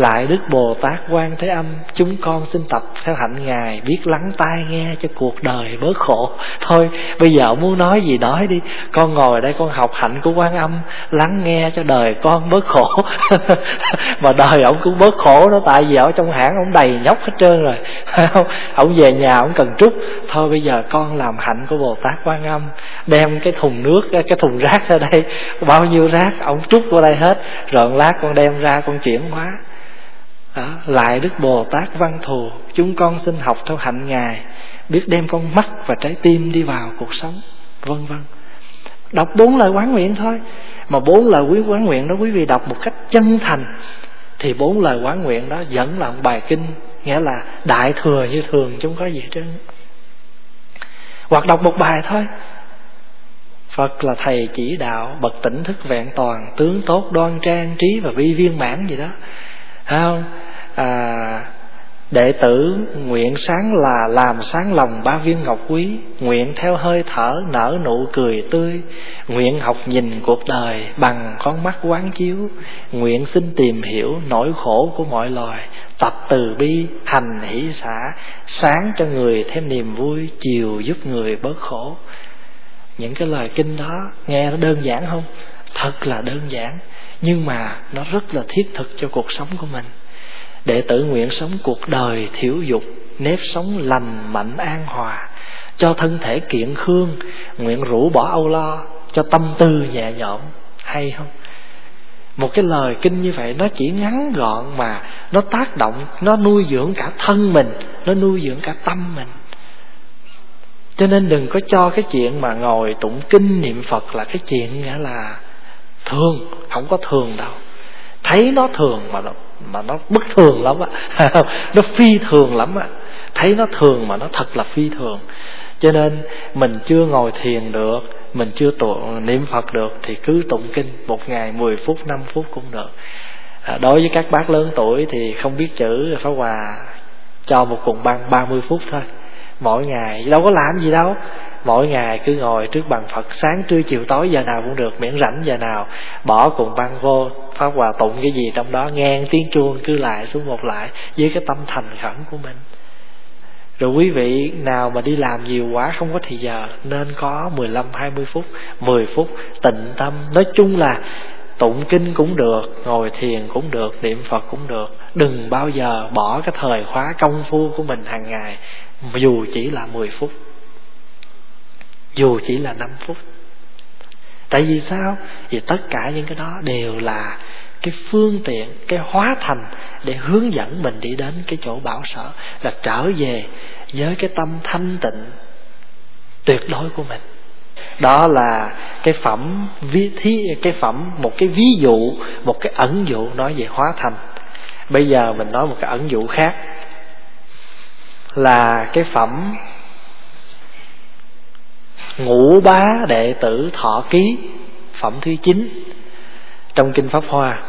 lại đức bồ tát quan thế âm, chúng con xin tập theo hạnh ngài, biết lắng tai nghe cho cuộc đời bớt khổ. Thôi, bây giờ muốn nói gì nói đi. Con ngồi đây, con học hạnh của quan âm, lắng nghe cho đời con bớt khổ. Mà đời ông cũng bớt khổ đó, tại vì ở trong hãng ông đầy nhóc hết trơn rồi. Ông về nhà ông cần trúc. Thôi, bây giờ con làm hạnh của bồ tát quan âm, đem cái thùng nước, cái thùng rác ra đây. Bao nhiêu rác, ông trút qua đây hết. Rồi lát con đem ra, con chuyển hóa đó, lại đức bồ tát văn thù chúng con xin học theo hạnh ngài biết đem con mắt và trái tim đi vào cuộc sống. Vân vân. Đọc bốn lời quán nguyện thôi. Mà bốn lời quý quán nguyện đó quý vị đọc một cách chân thành thì bốn lời quán nguyện đó dẫn là một bài kinh nghĩa là đại thừa như thường chúng có gì hết trơn. Hoặc đọc một bài thôi. Phật là thầy chỉ đạo bậc tỉnh thức vẹn toàn tướng tốt đoan trang trí và vi viên mãn gì đó không à, đệ tử nguyện sáng là làm sáng lòng ba viên ngọc quý nguyện theo hơi thở nở nụ cười tươi nguyện học nhìn cuộc đời bằng con mắt quán chiếu nguyện xin tìm hiểu nỗi khổ của mọi loài tập từ bi hành hỷ xã sáng cho người thêm niềm vui chiều giúp người bớt khổ. Những cái lời kinh đó nghe nó đơn giản không? Thật là đơn giản nhưng mà nó rất là thiết thực cho cuộc sống của mình. Để tự nguyện sống cuộc đời thiểu dục, nếp sống lành, mạnh, an hòa, cho thân thể kiện khương, nguyện rũ bỏ âu lo, cho tâm tư nhẹ nhõm. Hay không? Một cái lời kinh như vậy nó chỉ ngắn gọn mà nó tác động, nó nuôi dưỡng cả thân mình, nó nuôi dưỡng cả tâm mình. Cho nên đừng có cho cái chuyện mà ngồi tụng kinh niệm phật là cái chuyện nghĩa là thường không có thường đâu. Thấy nó thường mà nó mà nó bất thường lắm á. Nó phi thường lắm á. Thấy nó thường mà nó thật là phi thường. Cho nên mình chưa ngồi thiền được mình chưa tụng niệm phật được thì cứ tụng kinh một ngày 10 phút 5 phút cũng được. À, đối với các bác lớn tuổi thì không biết chữ phá hòa cho một cuộn băng 30 phút thôi. Mỗi ngày đâu có làm gì đâu mỗi ngày cứ ngồi trước bàn Phật sáng trưa chiều tối giờ nào cũng được miễn rảnh giờ nào bỏ cùng băng vô pháp hòa tụng cái gì trong đó ngang tiếng chuông cứ lại xuống một lại với cái tâm thành khẩn của mình rồi quý vị nào mà đi làm nhiều quá không có thì giờ nên có 15 20 phút, 10 phút tịnh tâm. Nói chung là tụng kinh cũng được, ngồi thiền cũng được, niệm Phật cũng được. Đừng bao giờ bỏ cái thời khóa công phu của mình hàng ngày dù chỉ là 10 phút. Dù chỉ là 5 phút. Tại vì sao? Vì tất cả những cái đó đều là cái phương tiện, cái hóa thành để hướng dẫn mình đi đến cái chỗ bảo sở, là trở về với cái tâm thanh tịnh tuyệt đối của mình đó là cái phẩm vi, thí, cái phẩm, một cái ví dụ, một cái ẩn dụ nói về hóa thành bây giờ mình nói một cái ẩn dụ khác, là cái phẩm ngũ bá đệ tử thọ ký phẩm thứ chín trong kinh pháp hoa.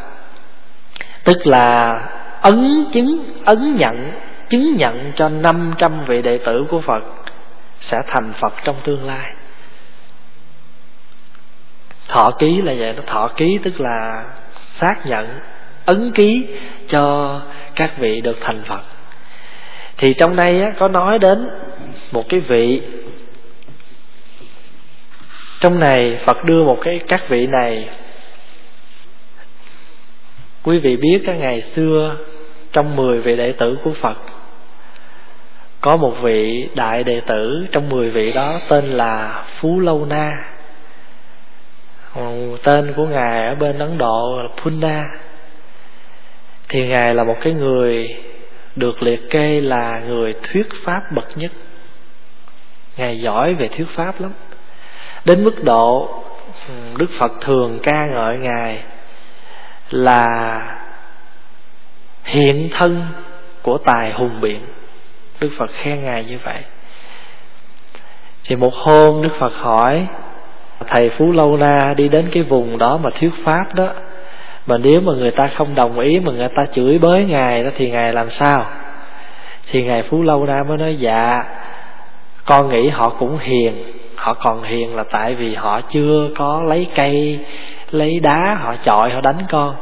Tức là ấn chứng ấn nhận chứng nhận cho 500 vị đệ tử của Phật sẽ thành Phật trong tương lai. Thọ ký là vậy nó thọ ký tức là xác nhận ấn ký cho các vị được thành Phật. Thì trong đây á, có nói đến một cái vị trong này, Phật đưa một cái các vị này. Quý vị biết cái ngày xưa, trong 10 vị đệ tử của Phật, có một vị đại đệ tử trong 10 vị đó tên là Phú Lâu Na. Tên của ngài ở bên Ấn Độ là Punna thì ngài là một cái người được liệt kê là người thuyết pháp bậc nhất. Ngài giỏi về thuyết pháp lắm đến mức độ ừ, đức phật thường ca ngợi ngài là hiện thân của tài hùng biện. Đức phật khen ngài như vậy. Thì một hôm đức phật hỏi, thầy phú lâu na đi đến cái vùng đó mà thuyết pháp đó, mà nếu mà người ta không đồng ý mà người ta chửi bới ngài đó thì ngài làm sao? Thì ngài phú lâu na mới nói dạ con nghĩ họ cũng hiền họ còn hiền là tại vì họ chưa có lấy cây lấy đá họ chọi họ đánh con.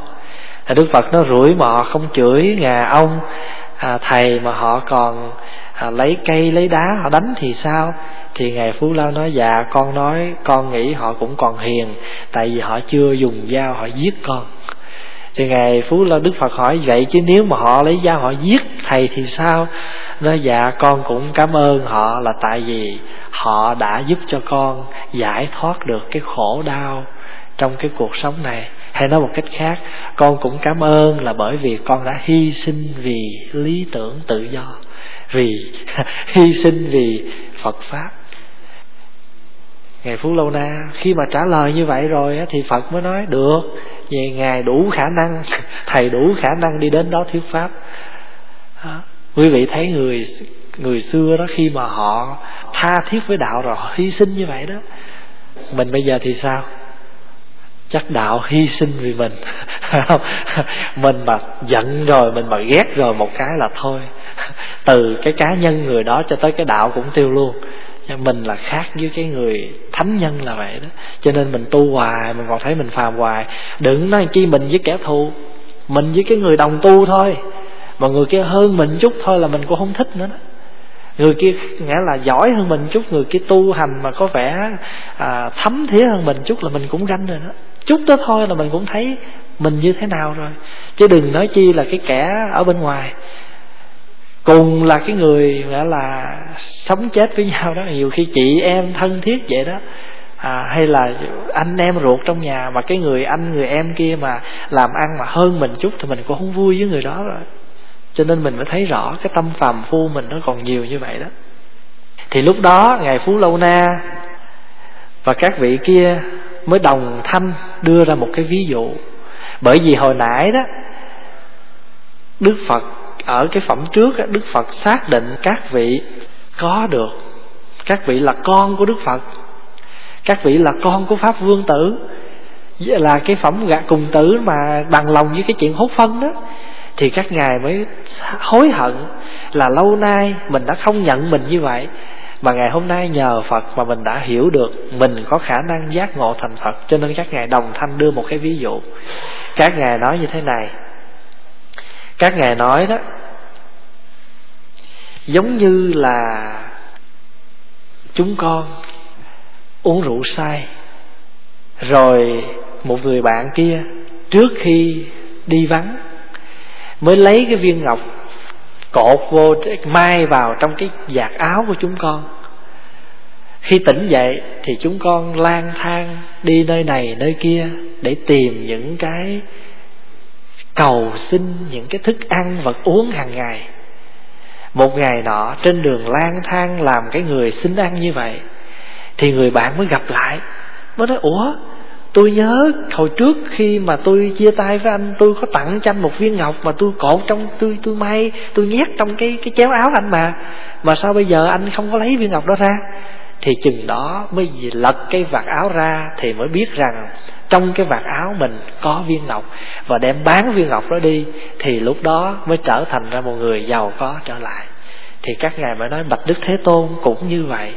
Thì đức phật nó rủi mà họ không chửi ngà ông à, thầy mà họ còn à, lấy cây lấy đá họ đánh thì sao? Thì ngài phú lao nói dạ con nói con nghĩ họ cũng còn hiền tại vì họ chưa dùng dao họ giết con. Thì ngài phú lao đức phật hỏi vậy chứ nếu mà họ lấy dao họ giết thầy thì sao? Nói dạ con cũng cảm ơn họ là tại vì họ đã giúp cho con giải thoát được cái khổ đau trong cái cuộc sống này. Hay nói một cách khác, con cũng cảm ơn là bởi vì con đã hy sinh vì lý tưởng tự do, vì hy sinh vì phật pháp. Ngài phú lâu na, khi mà trả lời như vậy rồi thì phật mới nói, được về ngài đủ khả năng, thầy đủ khả năng đi đến đó thuyết pháp quý vị thấy người người xưa đó khi mà họ tha thiết với đạo rồi, họ hy sinh như vậy đó. Mình bây giờ thì sao? Chắc đạo hy sinh vì mình. Mình mà giận rồi, mình mà ghét rồi một cái là thôi. Từ cái cá nhân người đó cho tới cái đạo cũng tiêu luôn. Mình là khác với cái người thánh nhân là vậy đó. Cho nên mình tu hoài, mình còn thấy mình phàm hoài. Đừng nói chi mình với kẻ thù, mình với cái người đồng tu thôi mà người kia hơn mình chút thôi là mình cũng không thích nữa đó. Người kia nghĩa là giỏi hơn mình chút người kia tu hành mà có vẻ à, thấm thía hơn mình chút là mình cũng ganh rồi đó. Chút đó thôi là mình cũng thấy mình như thế nào rồi. Chứ đừng nói chi là cái kẻ ở bên ngoài. Cùng là cái người nghĩa là sống chết với nhau đó nhiều khi chị em thân thiết vậy đó. À, hay là anh em ruột trong nhà mà cái người anh người em kia mà làm ăn mà hơn mình chút thì mình cũng không vui với người đó rồi cho nên mình mới thấy rõ cái tâm phàm phu mình nó còn nhiều như vậy đó. Thì lúc đó ngài phú lâu na và các vị kia mới đồng thanh đưa ra một cái ví dụ. Bởi vì hồi nãy đó đức phật ở cái phẩm trước đó, đức phật xác định các vị có được các vị là con của đức phật các vị là con của pháp vương tử là cái phẩm gạ cùng tử mà bằng lòng với cái chuyện hốt phân đó thì các ngài mới hối hận là lâu nay mình đã không nhận mình như vậy. Mà ngày hôm nay nhờ Phật mà mình đã hiểu được mình có khả năng giác ngộ thành Phật. Cho nên các ngài đồng thanh đưa một cái ví dụ. Các ngài nói như thế này. Các ngài nói đó, giống như là chúng con uống rượu say, rồi một người bạn kia trước khi đi vắng mới lấy cái viên ngọc cột vô mai vào trong cái giặt áo của chúng con. Khi tỉnh dậy thì chúng con lang thang đi nơi này nơi kia để tìm những cái cầu xin, những cái thức ăn vật uống hàng ngày. Một ngày nọ, trên đường lang thang làm cái người xin ăn như vậy, thì người bạn mới gặp lại. Mới nói, ủa tôi nhớ hồi trước khi mà tôi chia tay với anh, tôi có tặng cho anh một viên ngọc mà tôi cột trong, tôi tôi may, tôi nhét trong cái cái chéo áo anh mà. Mà sao bây giờ anh không có lấy viên ngọc đó ra? Thì chừng đó mới lật cái vạt áo ra thì mới biết rằng trong cái vạt áo mình có viên ngọc. Và đem bán viên ngọc đó đi, thì lúc đó mới trở thành ra một người giàu có trở lại. Thì các ngài mới nói, bạch đức thế tôn, cũng như vậy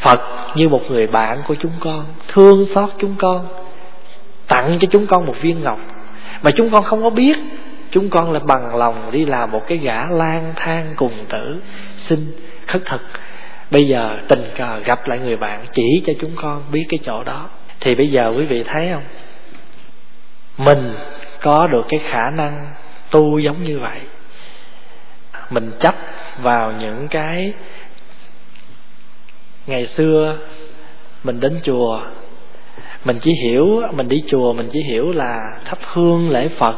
phật như một người bạn của chúng con, thương xót chúng con, tặng cho chúng con một viên ngọc. Mà chúng con không có biết, chúng con là bằng lòng đi làm một cái gã lang thang cùng tử. Xin khất thực, bây giờ tình cờ gặp lại người bạn chỉ cho chúng con biết cái chỗ đó. Thì bây giờ quý vị thấy không? Mình có được cái khả năng tu giống như vậy. Mình chấp vào những cái ngày xưa mình đến chùa mình chỉ hiểu mình đi chùa mình chỉ hiểu là thắp hương lễ phật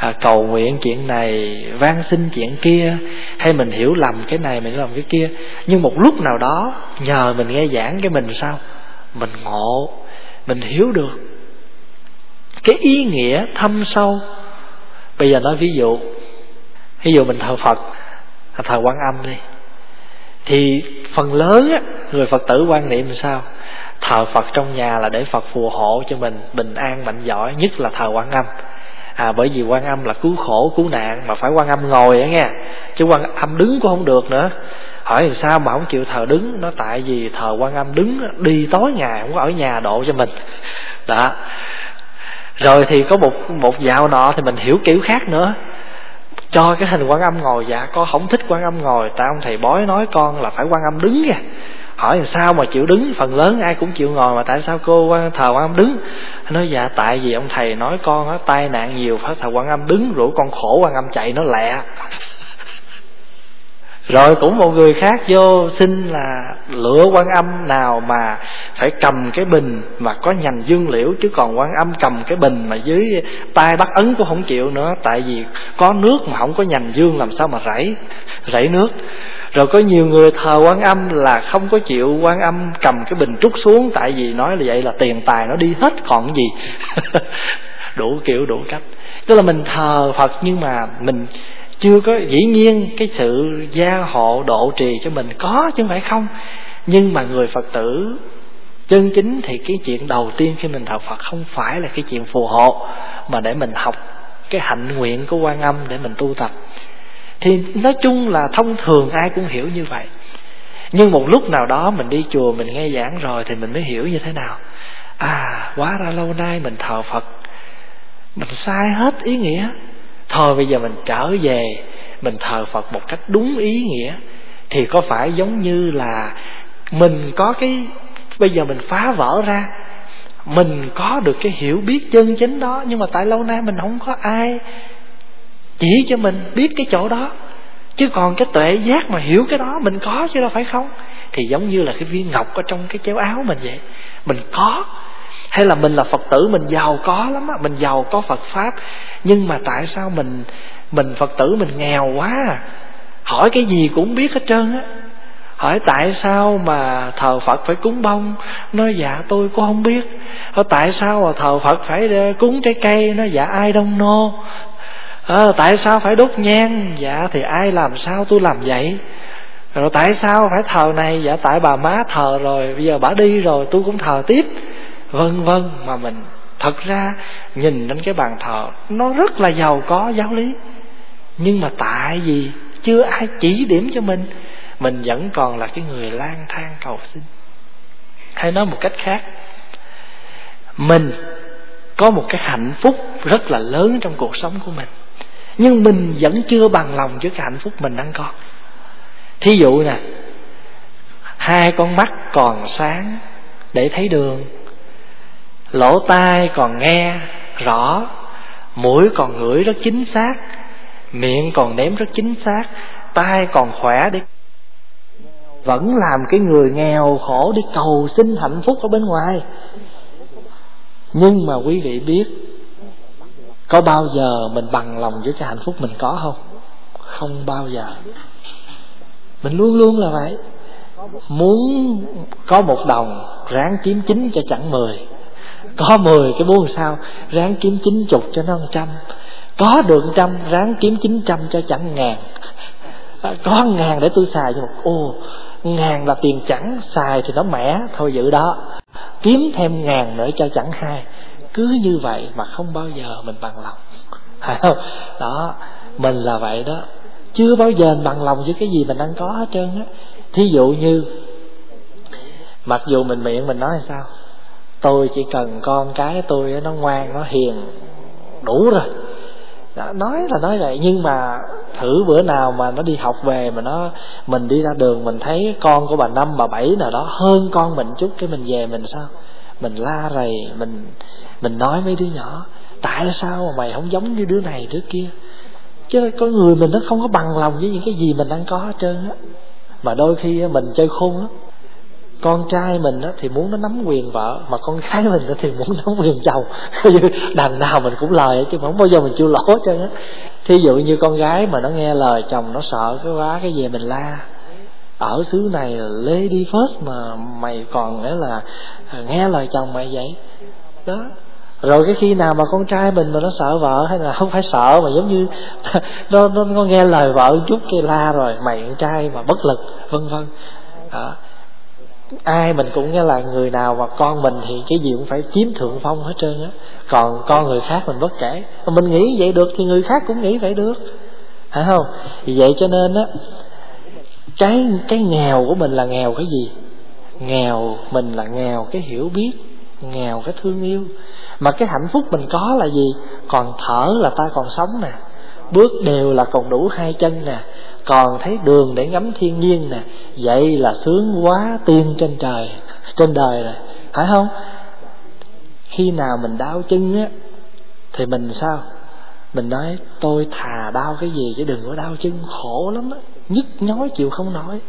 à, cầu nguyện chuyện này van xin chuyện kia hay mình hiểu lầm cái này mình làm cái kia. Nhưng một lúc nào đó nhờ mình nghe giảng cái mình sao? Mình ngộ mình hiểu được. Cái ý nghĩa thâm sâu. Bây giờ nói ví dụ ví dụ mình thờ phật thờ quan âm đi thì phần lớn á, người phật tử quan niệm sao? Thờ phật trong nhà là để phật phù hộ cho mình bình an, mạnh giỏi, nhất là thờ quan âm. À bởi vì quan âm là cứu khổ, cứu nạn, mà phải quan âm ngồi á nghe chứ quan âm đứng cũng không được nữa. Hỏi làm sao mà không chịu thờ đứng? Nó tại vì thờ quan âm đứng đi tối ngày, không có ở nhà độ cho mình. Đó. Rồi thì có một một dạo nọ thì mình hiểu kiểu khác nữa cho cái hình quan âm ngồi dạ con không thích quan âm ngồi. Tại ông thầy bói nói con là phải quan âm đứng kìa hỏi làm sao mà chịu đứng? Phần lớn ai cũng chịu ngồi mà tại sao cô quan, thờ quan âm đứng? Nói dạ tại vì ông thầy nói con á, tai nạn nhiều phải thờ quan âm đứng, rủ con khổ quan âm chạy, nó lẹ rồi cũng một người khác vô xin là lựa quan âm nào mà phải cầm cái bình mà có nhành dương liễu, chứ còn quan âm cầm cái bình mà dưới tay bắt ấn cũng không chịu nữa. Tại vì có nước mà không có nhành dương, làm sao mà rảy rảy nước? Rồi có nhiều người thờ quan âm là không có chịu quan âm cầm cái bình trút xuống. Tại vì nói là vậy là tiền tài nó đi hết, còn gì? Đủ kiểu, đủ cách. Tức là mình thờ phật nhưng mà mình chưa có, dĩ nhiên cái sự gia hộ độ trì cho mình có chứ không phải không. Nhưng mà người phật tử chân chính thì cái chuyện đầu tiên khi mình học phật không phải là cái chuyện phù hộ, mà để mình học cái hạnh nguyện của quan âm để mình tu tập. Thì nói chung là thông thường ai cũng hiểu như vậy. Nhưng một lúc nào đó mình đi chùa, mình nghe giảng rồi thì mình mới hiểu như thế nào. À quá ra lâu nay mình thờ phật. Mình sai hết ý nghĩa thôi bây giờ mình trở về, mình thờ phật một cách đúng ý nghĩa, thì có phải giống như là mình có cái, bây giờ mình phá vỡ ra, mình có được cái hiểu biết chân chính đó, nhưng mà tại lâu nay mình không có ai chỉ cho mình biết cái chỗ đó. Chứ còn cái tuệ giác mà hiểu cái đó, mình có chứ đâu phải không? Thì giống như là cái viên ngọc ở trong cái chéo áo mình vậy. Mình có hay là mình là phật tử mình giàu có lắm á mình giàu có phật pháp. Nhưng mà tại sao mình mình phật tử mình nghèo quá à? hỏi cái gì cũng biết hết trơn á. Hỏi tại sao mà thờ phật phải cúng bông? Nói dạ tôi cũng không biết. Hỏi tại sao mà thờ phật phải ờ, cúng trái cây? Nói dạ ai đông nô. À, tại sao phải đốt nhang? Dạ thì ai làm sao tôi làm vậy? Rồi tại sao phải thờ này? Dạ tại bà má thờ rồi bây giờ bà đi rồi tôi cũng thờ tiếp vân vân mà mình thật ra nhìn đến cái bàn thờ, nó rất là giàu có giáo lý. Nhưng mà tại vì chưa ai chỉ điểm cho mình mình vẫn còn là cái người lang thang cầu xin. Hay nói một cách khác, mình có một cái hạnh phúc rất là lớn trong cuộc sống của mình, nhưng mình vẫn chưa bằng lòng với cái hạnh phúc mình đang có. Thí dụ nè, hai con mắt còn sáng để thấy đường lỗ tai còn nghe, rõ. Mũi còn ngửi rất chính xác. Miệng còn nếm rất chính xác. Tai còn khỏe để vẫn làm cái người nghèo khổ đi cầu xin hạnh phúc ở bên ngoài. Nhưng mà quý vị biết, có bao giờ mình bằng lòng với cái hạnh phúc mình có không? Không bao giờ. Mình luôn luôn là vậy. Muốn có một đồng ráng kiếm chín cho chẳng mười có mười cái bốn sao, ráng kiếm chín chục cho nó trăm. Có được trăm, ráng kiếm chín trăm cho chẳng ngàn. Có ngàn để tôi xài cho một ô ngàn là tiền chẳng, xài thì nó mẻ, thôi giữ đó. Kiếm thêm ngàn nữa cho chẳng hai. Cứ như vậy mà không bao giờ mình bằng lòng. Phải không? Đó, mình là vậy đó. Chưa bao giờ mình bằng lòng với cái gì mình đang có hết trơn á. Thí dụ như, mặc dù mình miệng mình nói sao tôi chỉ cần con cái tôi nó ngoan nó hiền đủ rồi. Đó, nói là nói vậy nhưng mà thử bữa nào mà nó đi học về mà nó mình đi ra đường mình thấy con của bà năm bà bảy nào đó hơn con mình chút cái mình về mình sao? Mình la rầy mình mình nói mấy đứa nhỏ tại sao mà mày không giống như đứa này đứa kia? Chứ có người mình nó không có bằng lòng với những cái gì mình đang có hết trơn á. Mà đôi khi mình chơi khôn lắm con trai mình thì muốn nó nắm quyền vợ mà con gái mình thì muốn nắm quyền chồng. Như đằng nào mình cũng lời chứ không bao giờ mình chịu lỗ hết trơn á. Thí dụ như con gái mà nó nghe lời chồng nó sợ cái quá cái về mình la ở xứ này là lady first mà mày còn nữa là à, nghe lời chồng mày vậy? Đó. Rồi cái khi nào mà con trai mình mà nó sợ vợ hay là không phải sợ mà giống như nó nó, nó nghe lời vợ chút cái la rồi mày con trai mà bất lực vân vân. Đó ai mình cũng nghe là người nào mà con mình thì cái gì cũng phải chiếm thượng phong hết trơn á. Còn con người khác mình bất kể. Mà mình nghĩ vậy được thì người khác cũng nghĩ vậy được. Phải không? Vì vậy cho nên á, cái cái nghèo của mình là nghèo cái gì? Nghèo mình là nghèo cái hiểu biết, nghèo cái thương yêu. Mà cái hạnh phúc mình có là gì? Còn thở là ta còn sống nè. Bước đều là còn đủ hai chân nè còn thấy đường để ngắm thiên nhiên nè, vậy là sướng quá, tiên trên trời, trên đời rồi. Phải không? Khi nào mình đau chân á, thì mình sao? Mình nói, tôi thà đau cái gì chứ đừng có đau chân, khổ lắm á, nhức nhói chịu không nổi.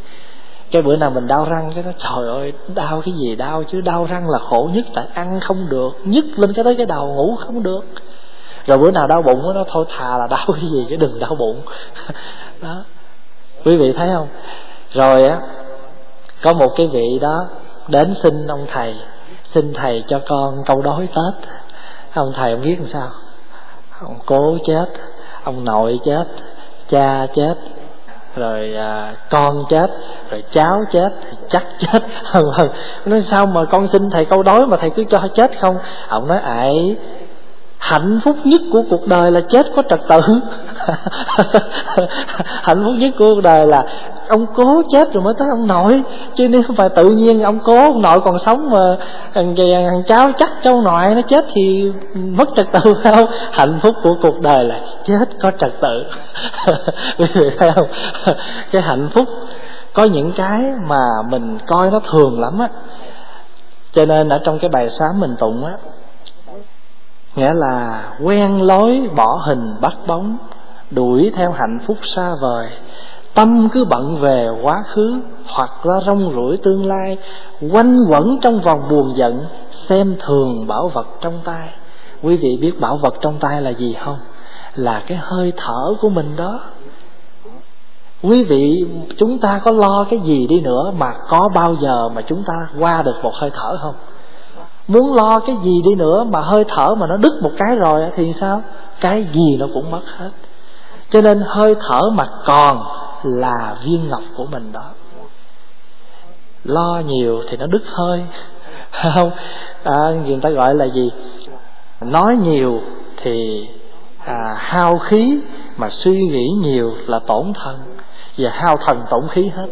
Cái bữa nào mình đau răng cái nó trời ơi, đau cái gì đau chứ, đau răng là khổ nhất, tại ăn không được, nhức lên cái tới cái đầu, ngủ không được. Rồi bữa nào đau bụng nó, thôi thà là đau cái gì chứ đừng đau bụng. Đó quý vị thấy không? Rồi á có một cái vị đó đến xin ông thầy xin thầy cho con câu đối tết. Ông thầy ông biết làm sao. Ông cố chết ông nội chết cha chết rồi à, con chết rồi cháu chết chắc chết vân vân. Nói sao mà con xin thầy câu đối mà thầy cứ cho chết không? Ông nói ải hạnh phúc nhất của cuộc đời là chết có trật tự. Hạnh phúc nhất của cuộc đời là ông cố chết rồi mới tới ông nội. Chứ nếu không phải tự nhiên ông cố ông nội còn sống mà thằng, thằng cháu chắc cháu nội nó chết thì mất trật tự không? Hạnh phúc của cuộc đời là chết có trật tự. Quý vị thấy không? Cái hạnh phúc có những cái mà mình coi nó thường lắm á. Cho nên ở trong cái bài sám mình tụng á nghĩa là quen lối bỏ hình bắt bóng, đuổi theo hạnh phúc xa vời. Tâm cứ bận về quá khứ, hoặc là rong ruổi tương lai, quanh quẩn trong vòng buồn giận, xem thường bảo vật trong tay. Quý vị biết bảo vật trong tay là gì không? Là cái hơi thở của mình đó. Quý vị, chúng ta có lo cái gì đi nữa mà có bao giờ mà chúng ta qua được một hơi thở không? Muốn lo cái gì đi nữa mà hơi thở mà nó đứt một cái rồi thì sao? Cái gì nó cũng mất hết. Cho nên hơi thở mà còn là viên ngọc của mình đó. Lo nhiều thì nó đứt hơi. Không? À, người ta gọi là gì? Nói nhiều thì à, hao khí mà suy nghĩ nhiều là tổn thân. Và hao thần tổn khí hết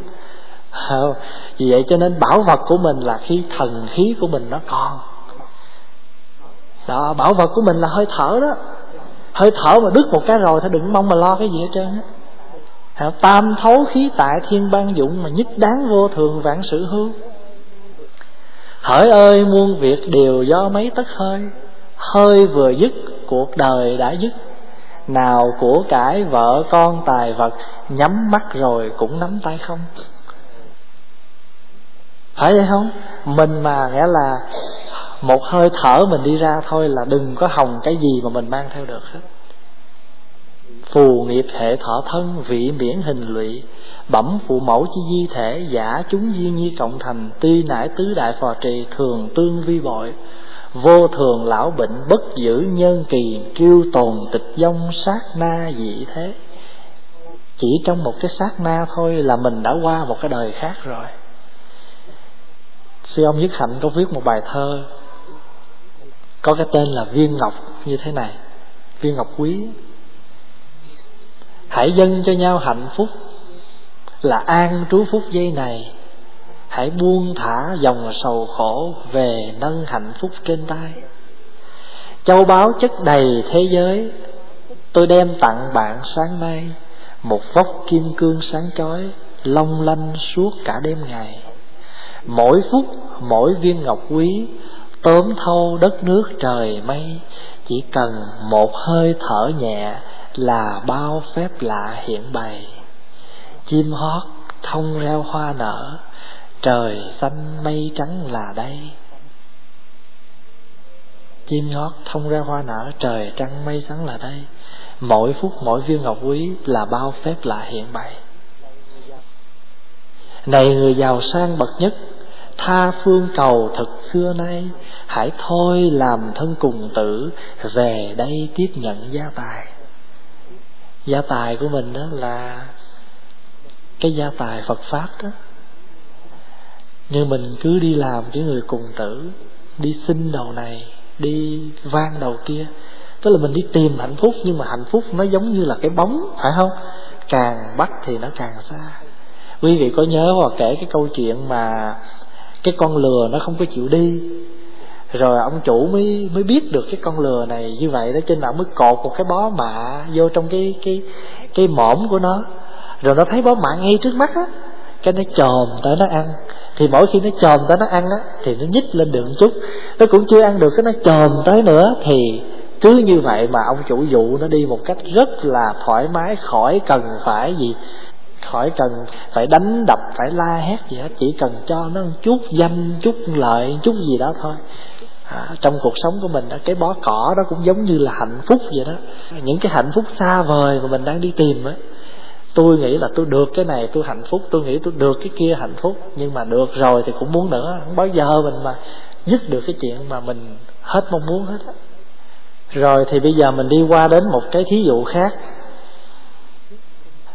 không? vì vậy cho nên bảo vật của mình là khi thần khí của mình nó còn. Đó, bảo vật của mình là hơi thở đó. Hơi thở mà đứt một cái rồi thì đừng mong mà lo cái gì hết trơn á. Tam thấu khí tại thiên ban dụng mà nhất đáng vô thường vạn sự hư. Hỡi ơi, muôn việc đều do mấy tất hơi. Hơi vừa dứt, cuộc đời đã dứt. Nào của cải vợ con tài vật, nhắm mắt rồi cũng nắm tay không? Phải vậy không? Mình mà, nghĩa là một hơi thở mình đi ra thôi là đừng có hòng cái gì mà mình mang theo được hết. Phù nghiệp hệ thọ thân vị miễn hình lụy, bẩm phụ mẫu chi di thể, giả chúng duyên nhi cộng thành, tuy nải tứ đại phò trì, thường tương vi bội, vô thường lão bệnh, bất giữ nhân kỳ kiêu tồn tịch dông sát na dị thế. Chỉ trong một cái sát na thôi là mình đã qua một cái đời khác rồi sư ông nhất hạnh có viết một bài thơ có cái tên là viên ngọc như thế này. Viên ngọc quý. Hãy dâng cho nhau hạnh phúc là an trú phúc giây này. Hãy buông thả dòng sầu khổ về nâng hạnh phúc trên tay. Châu báu chất đầy thế giới, tôi đem tặng bạn sáng nay một vóc kim cương sáng chói, long lanh suốt cả đêm ngày mỗi phút, mỗi viên ngọc quý, tóm thâu đất nước trời mây, chỉ cần một hơi thở nhẹ là bao phép lạ hiện bày. Chim hót thông reo hoa nở, trời xanh mây trắng là đây. Chim hót thông ra hoa nở, trời trăng mây trắng là đây. Mỗi phút, mỗi viên ngọc quý là bao phép lạ hiện bày. Này người giàu sang bậc nhất tha phương cầu thật xưa nay, hãy thôi làm thân cùng tử, về đây tiếp nhận gia tài. Gia tài của mình đó là cái gia tài phật pháp đó. Nhưng mình cứ đi làm cái người cùng tử, đi xin đầu này, đi vang đầu kia. Tức là mình đi tìm hạnh phúc, nhưng mà hạnh phúc nó giống như là cái bóng, phải không? Càng bắt thì nó càng xa. Quý vị có nhớ và kể cái câu chuyện mà cái con lừa nó không có chịu đi. Rồi ông chủ mới mới biết được cái con lừa này như vậy đó trên nên ông mới cột một cái bó mạ vô trong cái cái cái mõm của nó. Rồi nó thấy bó mạ ngay trước mắt á, cái nó chồm tới nó ăn. Thì mỗi khi nó chồm tới nó ăn á, thì nó nhích lên được một chút. Nó cũng chưa ăn được cái nó chồm tới nữa, thì cứ như vậy mà ông chủ dụ nó đi một cách rất là thoải mái, khỏi cần phải gì khỏi cần phải đánh đập phải la hét gì hết chỉ cần cho nó một chút danh chút lợi chút gì đó thôi. À, trong cuộc sống của mình đó, cái bó cỏ đó cũng giống như là hạnh phúc vậy đó. Những cái hạnh phúc xa vời mà mình đang đi tìm á tôi nghĩ là tôi được cái này tôi hạnh phúc tôi nghĩ tôi được cái kia hạnh phúc nhưng mà được rồi thì cũng muốn nữa. Không bao giờ mình mà dứt được cái chuyện mà mình hết mong muốn hết á. Rồi thì bây giờ mình đi qua đến một cái thí dụ khác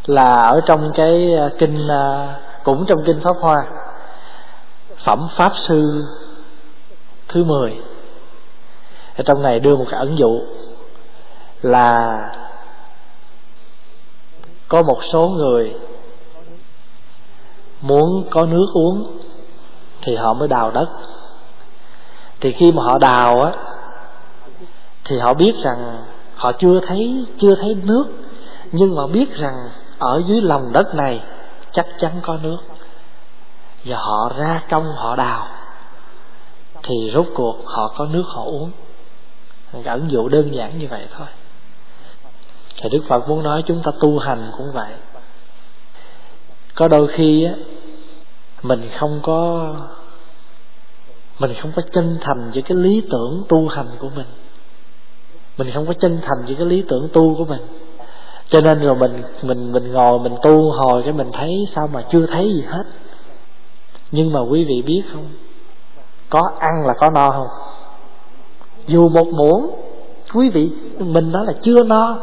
là ở trong cái ờ, kinh ờ, cũng trong kinh pháp hoa. Phẩm pháp sư thứ 10 ở trong này đưa một cái ẩn dụ là có một số người muốn có nước uống thì họ mới đào đất. Thì khi mà họ đào á, thì họ biết rằng họ chưa thấy chưa thấy nước, nhưng mà biết rằng ở dưới lòng đất này, chắc chắn có nước. Và họ ra công họ đào. Thì rốt cuộc họ có nước họ uống. Ẩn dụ đơn giản như vậy thôi. Thì đức phật muốn nói chúng ta tu hành cũng vậy. Có đôi khi á, mình không có, mình không có chân thành với cái lý tưởng tu hành của mình. Mình không có chân thành với cái lý tưởng tu của mình cho nên rồi mình mình mình ngồi, mình tu hồi cái mình thấy sao mà chưa thấy gì hết. Nhưng mà quý vị biết không? Có ăn là có no không? Dù một muỗng, quý vị, mình nói là chưa no.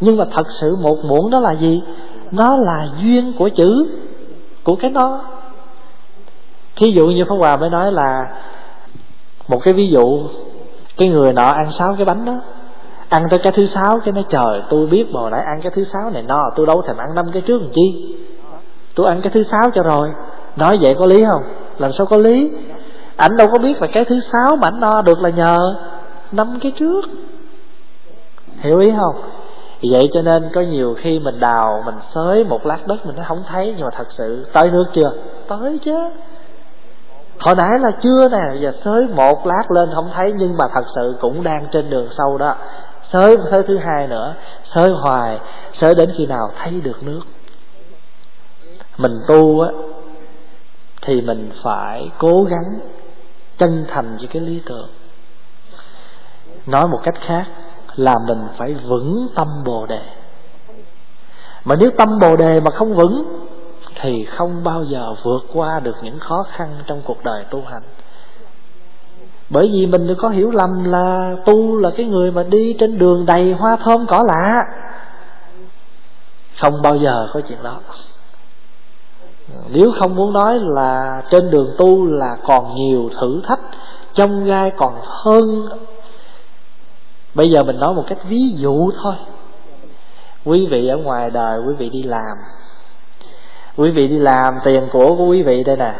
Nhưng mà thật sự một muỗng đó là gì? Nó là duyên của chữ, của cái no. Thí dụ như pháp hòa mới nói là một cái ví dụ, cái người nọ ăn sáu cái bánh đó ăn tới cái thứ sáu, cái nó trời, tôi biết bò nãy ăn cái thứ sáu này, no, tôi đâu thèm ăn năm cái trước làm chi? Tôi ăn cái thứ sáu cho rồi. Nói vậy có lý không? Làm sao có lý? Ảnh đâu có biết là cái thứ sáu mà ảnh no được là nhờ năm cái trước. Hiểu ý không? Vậy cho nên có nhiều khi mình đào, mình xới một lát đất mình nó không thấy, nhưng mà thật sự tới nước chưa? Tới chứ. Hồi nãy là chưa nè, giờ xới một lát lên không thấy, nhưng mà thật sự cũng đang trên đường sâu đó sới sới thứ hai nữa. Sới hoài, sới đến khi nào thấy được nước. Mình tu á, thì mình phải cố gắng chân thành với cái lý tưởng. Nói một cách khác là mình phải vững tâm bồ đề. Mà nếu tâm bồ đề mà không vững, thì không bao giờ vượt qua được những khó khăn trong cuộc đời tu hành bởi vì mình đừng có hiểu lầm là tu là cái người mà đi trên đường đầy hoa thơm cỏ lạ. Không bao giờ có chuyện đó. Nếu không muốn nói là trên đường tu là còn nhiều thử thách, trong gai còn hơn. Bây giờ mình nói một cách ví dụ thôi. Quý vị ở ngoài đời, quý vị đi làm. Quý vị đi làm, tiền của của quý vị đây nè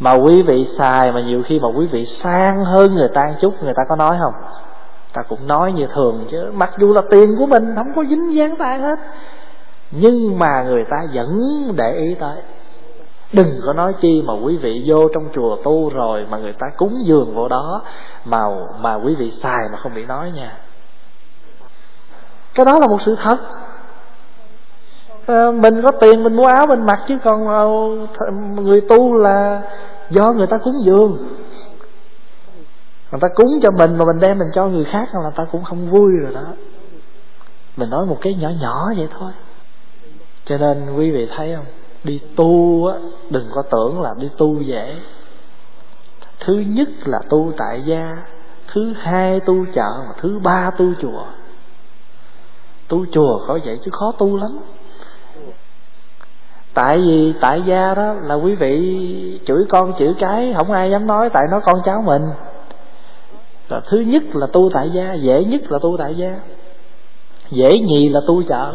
mà quý vị xài mà nhiều khi mà quý vị sang hơn người ta một chút, người ta có nói không? Ta cũng nói như thường chứ. Mặc dù là tiền của mình, không có dính dáng tay hết. Nhưng mà người ta vẫn để ý tới. Đừng có nói chi mà quý vị vô trong chùa tu rồi mà người ta cúng dường vô đó mà mà quý vị xài mà không bị nói nha. Cái đó là một sự thật. Ờ, mình có tiền mình mua áo, mình mặc, chứ còn ờ, người tu là do người ta cúng dường. Người ta cúng cho mình mà mình đem mình cho người khác là ta cũng không vui rồi đó. Mình nói một cái nhỏ nhỏ vậy thôi. Cho nên quý vị thấy không? Đi tu á, đừng có tưởng là đi tu dễ. Thứ nhất là tu tại gia, thứ hai tu chợ thứ ba tu chùa. Tu chùa có vậy chứ khó tu lắm tại vì tại gia đó là quý vị chửi con chửi cái, không ai dám nói, tại nó con cháu mình. Là thứ nhất là tu tại gia, dễ nhất là tu tại gia. Dễ nhì là tu chợ.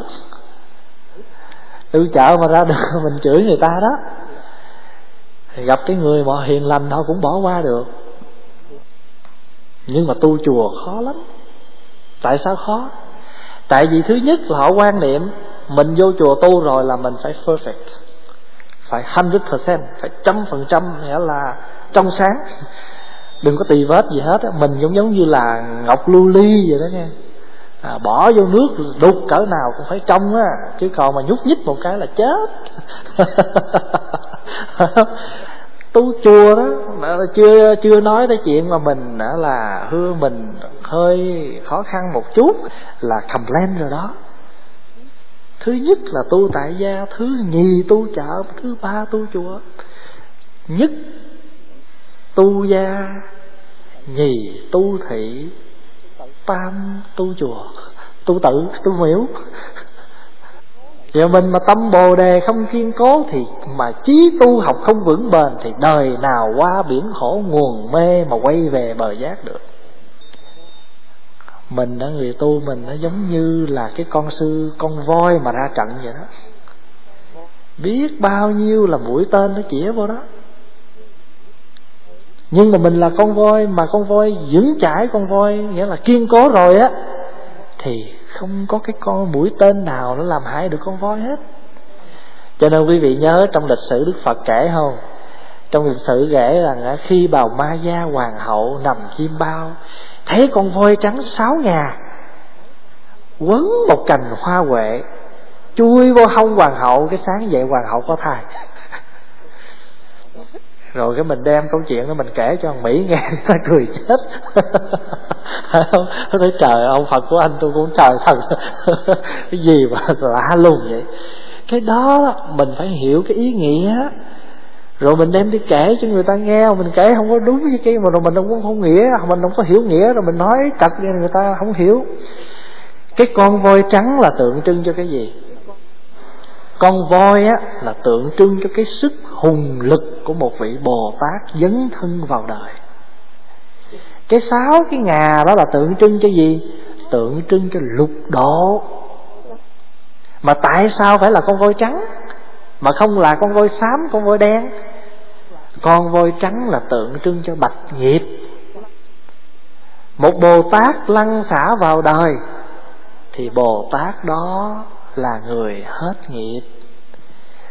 Tu chợ mà ra được mình chửi người ta đó. Thì gặp cái người mà hiền lành họ cũng bỏ qua được. Nhưng mà tu chùa khó lắm. Tại sao khó? Tại vì thứ nhất là họ quan niệm mình vô chùa tu rồi là mình phải perfect. Phải 100% phải trăm phần trăm nghĩa là trong sáng. Đừng có tì vết gì hết mình giống giống như là ngọc lưu ly vậy đó nghe. À, bỏ vô nước đục cỡ nào cũng phải trong á. Chứ còn mà nhúc nhích một cái là chết. Tu chùa đó chưa chưa nói tới chuyện mà mình đã là hư mình hơi khó khăn một chút là cầm lên rồi đó thứ nhất là tu tại gia, thứ nhì tu chợ, thứ ba tu chùa. Nhất tu gia, nhì tu thị, tam tu chùa. Tu tự, tu miếu. Giờ mình mà tâm bồ đề không kiên cố Thì mà trí tu học không vững bền Thì đời nào qua biển khổ, nguồn mê Mà quay về bờ giác được. Mình đã người tu mình nó giống như là cái con sư, Con voi mà ra trận vậy đó. Biết bao nhiêu là mũi tên nó chĩa vô đó. Nhưng mà mình là con voi, mà con voi vững chãi con voi, nghĩa là kiên cố rồi á, thì không có cái con mũi tên nào nó làm hại được con voi hết. Cho nên quý vị nhớ trong lịch sử đức phật kể không? Trong lịch sử kể rằng khi bào ma gia hoàng hậu nằm chim bao thấy con voi trắng sáu ngà, quấn một cành hoa huệ, chui vô hông hoàng hậu, cái sáng dậy hoàng hậu có thai. Rồi cái mình đem câu chuyện đó mình kể cho ông mỹ nghe, nó cười chết. Không nó nói, trời ông phật của anh, tôi cũng trời thật cái gì mà lạ lùng vậy? Cái đó mình phải hiểu cái ý nghĩa rồi mình đem đi kể cho người ta nghe, mình kể không có đúng với cái mà rồi mình không không nghĩa, mình không có hiểu nghĩa, rồi mình nói cật cho người ta không hiểu. Cái con voi trắng là tượng trưng cho cái gì? Con voi á, là tượng trưng cho cái sức hùng lực của một vị bồ tát dấn thân vào đời. Cái sáu cái ngà đó là tượng trưng cho gì? Tượng trưng cho lục độ. Mà tại sao phải là con voi trắng? Mà không là con voi xám, con voi đen? Con voi trắng là tượng trưng cho bạch nghiệp. Một bồ tát lăn xả vào đời, thì bồ tát đó là người hết nghiệp,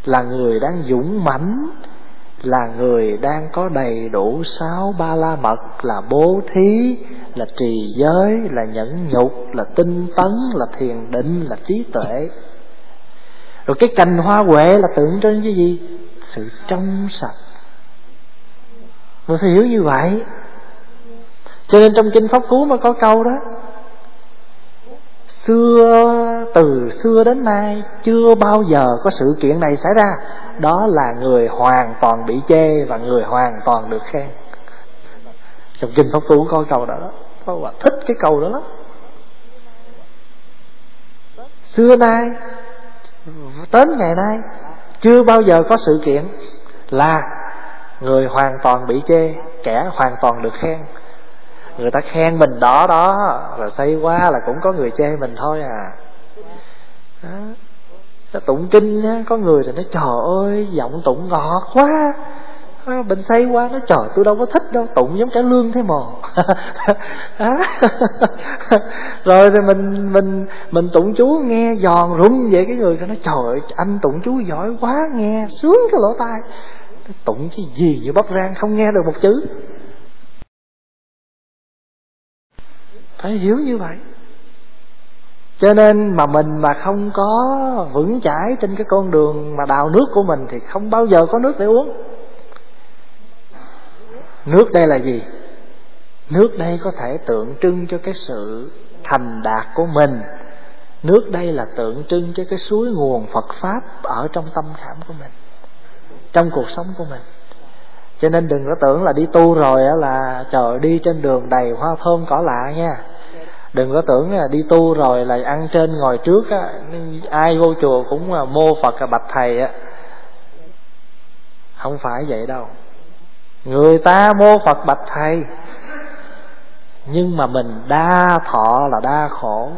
là người đang dũng mãnh, là người đang có đầy đủ sáu ba la mật, là bố thí, là trì giới, là nhẫn nhục, là tinh tấn, là thiền định, là trí tuệ. Rồi cái cành hoa huệ là tượng trưng cái gì? Sự trong sạch mình phải hiểu như vậy. Cho nên trong kinh pháp cú mà có câu đó, xưa từ xưa đến nay chưa bao giờ có sự kiện này xảy ra. Đó là người hoàn toàn bị chê và người hoàn toàn được khen. Trong kinh pháp cú có câu đó đó. Có thích cái câu đó lắm. Xưa nay đến ngày nay chưa bao giờ có sự kiện là người hoàn toàn bị chê, kẻ hoàn toàn được khen. Người ta khen mình đó đó rồi xây qua là cũng có người chê mình thôi à. Đó. nó tụng kinh á, có người thì nó, trời ơi, giọng tụng ngọt quá. Bình xây qua nó, trời, tôi đâu có thích đâu, tụng giống cả lương thế mòn. rồi thì mình mình mình tụng chú nghe giòn rung vậy cái người nó, trời ơi, anh tụng chú giỏi quá, nghe sướng cái lỗ tai tụng cái gì như bắp rang không nghe được một chữ. Phải hiểu như vậy. Cho nên mà mình mà không có vững chãi trên cái con đường mà đào nước của mình thì không bao giờ có nước để uống. Nước đây là gì? Nước đây có thể tượng trưng cho cái sự thành đạt của mình. Nước đây là tượng trưng cho cái suối nguồn phật pháp ở trong tâm khảm của mình trong cuộc sống của mình. Cho nên đừng có tưởng là đi tu rồi là, trời đi trên đường đầy hoa thơm cỏ lạ nha. Đừng có tưởng là đi tu rồi là ăn trên ngồi trước á, ai vô chùa cũng à, mô phật à, bạch thầy á. Không phải vậy đâu. Người ta mô phật, bạch thầy. Nhưng mà mình đa thọ là đa khổ.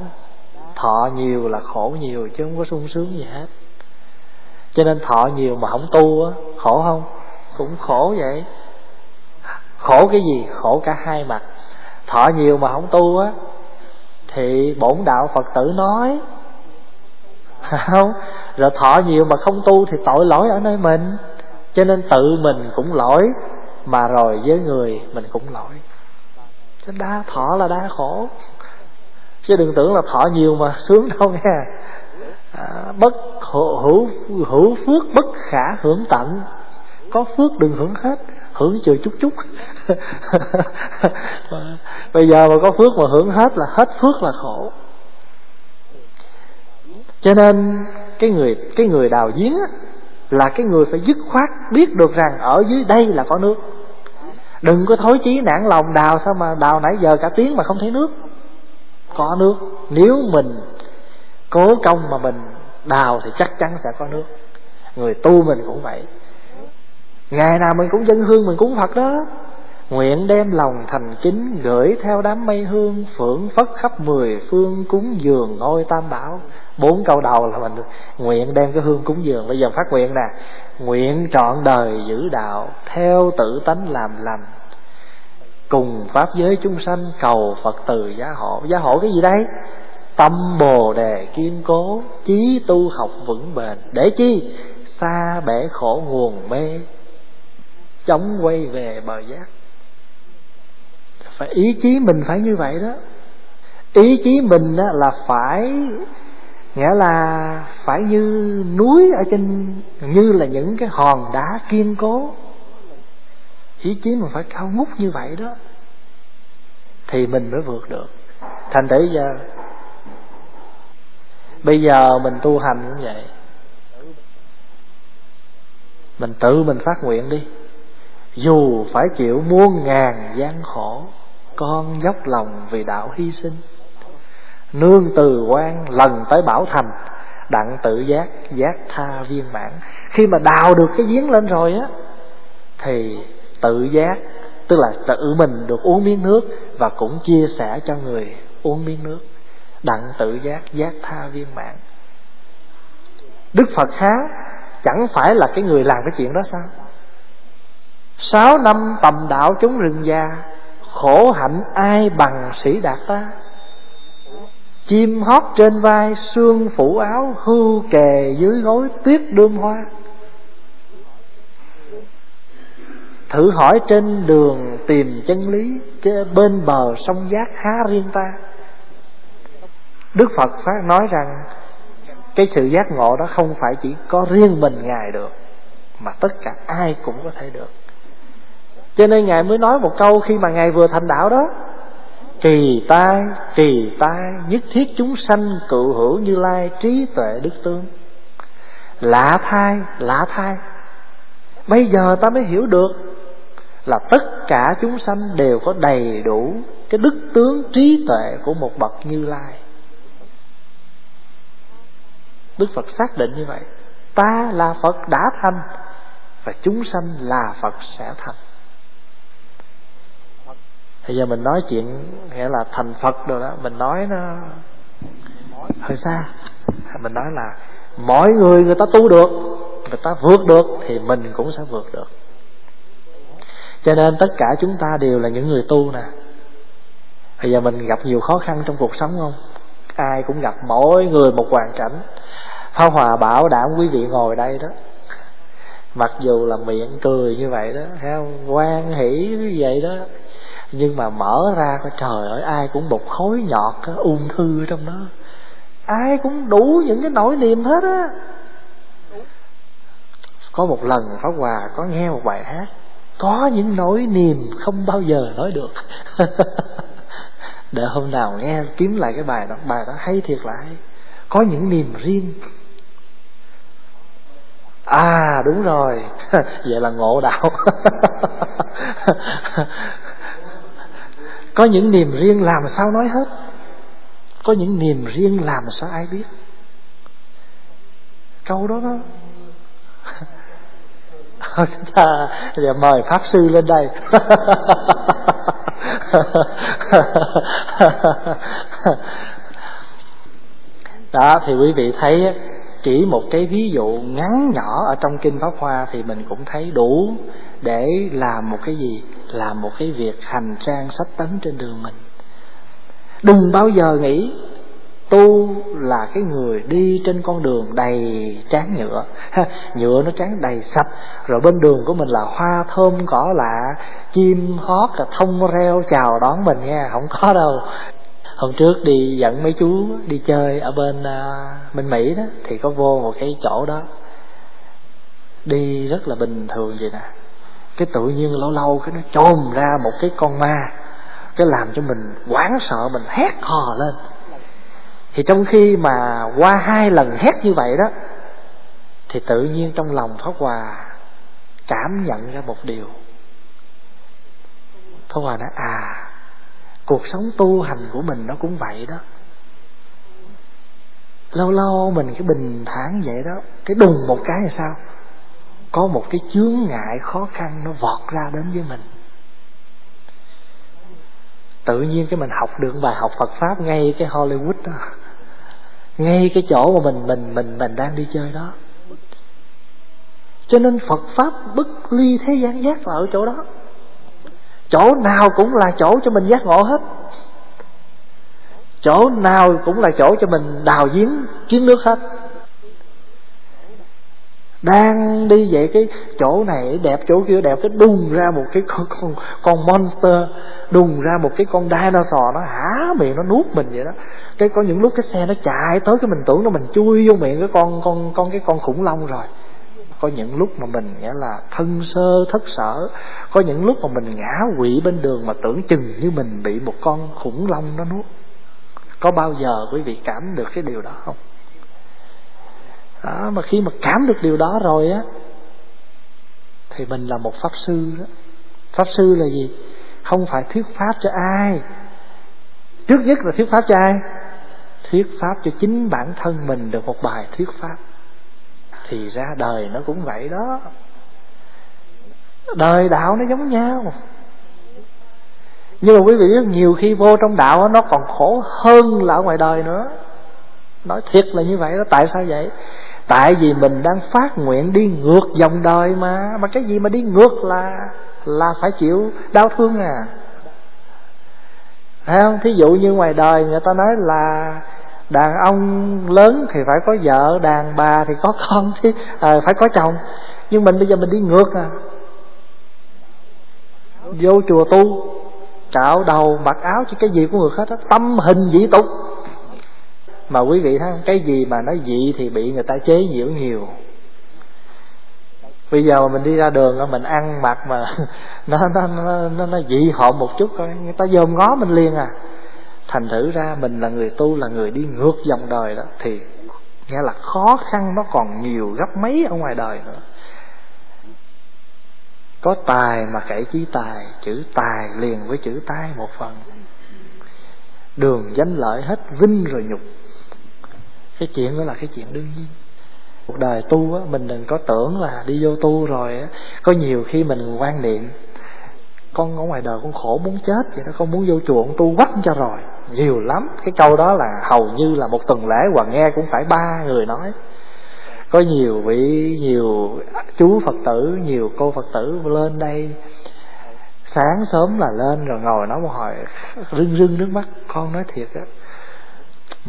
Thọ nhiều là khổ nhiều chứ không có sung sướng gì hết cho nên thọ nhiều mà không tu á, khổ không? Cũng khổ vậy. Khổ cái gì? Khổ cả hai mặt. Thọ nhiều mà không tu á, thì bổn đạo phật tử nói, không, rồi thọ nhiều mà không tu thì tội lỗi ở nơi mình. Cho nên tự mình cũng lỗi, mà rồi với người mình cũng lỗi. Cho đa thọ là đa khổ. Chứ đừng tưởng là thọ nhiều mà sướng đâu nha à, bất hữu hữu phước bất khả hưởng tận. Có phước đừng hưởng hết hưởng chừa chút chút. Bây giờ mà có phước mà hưởng hết là hết phước là khổ. Cho nên cái người cái người đào giếng á, là cái người phải dứt khoát biết được rằng ở dưới đây là có nước. Đừng có thối chí nản lòng đào sao mà đào nãy giờ cả tiếng mà không thấy nước. Có nước. Nếu mình cố công mà mình đào thì chắc chắn sẽ có nước. Người tu mình cũng vậy. Ngày nào mình cũng dân hương, mình cúng phật đó. Nguyện đem lòng thành kính, gửi theo đám mây hương, phưởng phất khắp mười phương cúng dường ngôi tam bảo. Bốn câu đầu là mình nguyện đem cái hương cúng dường. Bây giờ phát nguyện nè. Nguyện trọn đời giữ đạo, theo tự tánh làm lành. Cùng pháp giới chúng sanh cầu phật từ giá hộ. Giá hộ cái gì đây? Tâm bồ đề kiên cố, chí tu học vững bền. Để chi? Xa bể khổ nguồn mê chống quay về bờ giác. Phải ý chí mình phải như vậy đó. Ý chí mình đó là phải, nghĩa là phải như núi ở trên, như là những cái hòn đá kiên cố. Ý chí mình phải cao ngút như vậy đó, thì mình mới vượt được. Thành thử giờ bây giờ mình tu hành cũng vậy. Mình tự mình phát nguyện đi. Dù phải chịu muôn ngàn gian khổ, con dốc lòng vì đạo hy sinh. Nương từ quan lần tới bảo thành, đặng tự giác giác tha viên mãn. Khi mà đào được cái giếng lên rồi á, thì tự giác, tức là tự mình được uống miếng nước và cũng chia sẻ cho người uống miếng nước đặng tự giác giác tha viên mãn. Đức phật há chẳng phải là cái người làm cái chuyện đó sao? Sáu năm tầm đạo chúng rừng già, khổ hạnh ai bằng sĩ đạt ta? Chim hót trên vai, xương phủ áo, hưu kề dưới gối, tuyết đơm hoa. Thử hỏi trên đường tìm chân lý bên bờ sông giác há riêng ta? Đức phật phát nói rằng cái sự giác ngộ đó không phải chỉ có riêng mình ngài được, mà tất cả ai cũng có thể được. Cho nên ngài mới nói một câu khi mà ngài vừa thành đạo đó, kỳ tai kỳ tai, nhất thiết chúng sanh cựu hữu như lai trí tuệ đức tương. Lạ thai lạ thai bây giờ ta mới hiểu được là tất cả chúng sanh đều có đầy đủ cái đức tướng trí tuệ của một bậc như lai đức phật xác định như vậy. Ta là phật đã thành, và chúng sanh là phật sẽ thành. Bây giờ mình nói chuyện nghĩa là thành phật rồi đó, mình nói nó hơi xa. Mình nói là mỗi người người ta tu được, người ta vượt được thì mình cũng sẽ vượt được. Cho nên tất cả chúng ta đều là những người tu nè. Bây giờ mình gặp nhiều khó khăn trong cuộc sống không? Ai cũng gặp mỗi người một hoàn cảnh. Pháp Hòa bảo đảm quý vị ngồi đây đó. Mặc dù là miệng cười như vậy đó thấy không? quan hỷ như vậy đó. Nhưng mà mở ra coi, trời ơi, Ai cũng một khối nhọt ung thư trong đó. Ai cũng đủ những cái nỗi niềm hết á. Có một lần Pháp Hòa có nghe một bài hát, Có những nỗi niềm không bao giờ nói được. Để hôm nào nghe kiếm lại cái bài đó Bài đó hay thiệt là hay. Có những niềm riêng. À đúng rồi. Vậy là ngộ đạo. Có những niềm riêng làm sao nói hết? Có những niềm riêng làm sao ai biết? Câu đó đó. Giờ mời pháp sư lên đây đó, thì quý vị thấy chỉ một cái ví dụ ngắn nhỏ ở trong kinh pháp hoa thì mình cũng thấy đủ để làm một cái gì? Làm một cái việc hành trang sách tấn trên đường mình. Đừng bao giờ nghĩ tu là cái người đi trên con đường đầy tráng nhựa. Nhựa nó tráng đầy sạch. Rồi bên đường của mình là hoa thơm cỏ lạ chim hót là thông reo chào đón mình nha không có đâu. Hôm trước đi dẫn mấy chú đi chơi ở bên uh, bên mỹ đó thì có vô một cái chỗ đó. Đi rất là bình thường vậy nè. Cái tự nhiên lâu lâu cái nó chồm ra một cái con ma. Cái làm cho mình hoảng sợ mình hét hò lên thì trong khi mà qua hai lần hét như vậy đó, thì tự nhiên trong lòng pháp hòa cảm nhận ra một điều. Pháp hòa nói à cuộc sống tu hành của mình nó cũng vậy đó. Lâu lâu mình cái bình thản vậy đó, cái đùng một cái là sao? Có một cái chướng ngại khó khăn nó vọt ra đến với mình. Tự nhiên cái mình học được bài học Phật pháp ngay cái Hollywood đó ngay cái chỗ mà mình mình mình mình đang đi chơi đó. Cho nên Phật pháp bất ly thế gian giác là ở chỗ đó. Chỗ nào cũng là chỗ cho mình giác ngộ hết. Chỗ nào cũng là chỗ cho mình đào giếng kiếm nước hết đang đi vậy cái chỗ này đẹp chỗ kia đẹp cái đùng ra một cái con con, con monster đùng ra một cái con dinosaur nó há miệng nó nuốt mình vậy đó. Cái có những lúc cái xe nó chạy tới cái mình tưởng nó mình chui vô miệng cái con con con cái con khủng long rồi. Có những lúc mà mình nghĩa là thân sơ thất sở. Có những lúc mà mình ngã quỵ bên đường mà tưởng chừng như mình bị một con khủng long nó nuốt. Có bao giờ quý vị cảm được cái điều đó không? Đó, mà khi mà cảm được điều đó rồi á thì mình là một pháp sư đó. Pháp sư là gì? Không phải thuyết pháp cho ai. Trước nhất là thuyết pháp cho ai? Thuyết pháp cho chính bản thân mình được một bài thuyết pháp. Thì ra đời nó cũng vậy đó. Đời đạo nó giống nhau. Nhưng mà quý vị biết nhiều khi vô trong đạo nó còn khổ hơn là ở ngoài đời nữa. Nói thiệt là như vậy đó tại sao vậy? Tại vì mình đang phát nguyện đi ngược dòng đời mà. Mà cái gì mà đi ngược là là phải chịu đau thương à. Thấy không? Thí dụ như ngoài đời người ta nói là đàn ông lớn thì phải có vợ đàn bà thì có con thì à, phải có chồng. Nhưng mình bây giờ mình đi ngược à. Vô chùa tu cạo đầu mặc áo chứ cái gì của người hết á. Tâm hình dị tục mà quý vị thấy cái gì mà nó dị thì bị người ta chế nhiễu nhiều. Bây giờ mà mình đi ra đường mình ăn mặc mà nó nó nó nó, nó dị họ một chút coi người ta dòm ngó mình liền à. Thành thử ra mình là người tu là người đi ngược dòng đời đó thì nghĩa là khó khăn nó còn nhiều gấp mấy ở ngoài đời nữa. Có tài mà kể chí tài chữ tài liền với chữ tai một phần. Đường danh lợi hết vinh rồi nhục cái chuyện đó là cái chuyện đương nhiên. Cuộc đời tu á, mình đừng có tưởng là đi vô tu rồi á, có nhiều khi mình quan niệm, con ở ngoài đời con khổ muốn chết vậy đó, con muốn vô chùa con tu quách cho rồi. Nhiều lắm. Cái câu đó là hầu như là một tuần lễ hoặc nghe cũng phải ba người nói. Có nhiều vị, nhiều chú phật tử, nhiều cô phật tử lên đây, sáng sớm là lên rồi ngồi nói một hồi rưng rưng nước mắt. Con nói thiệt á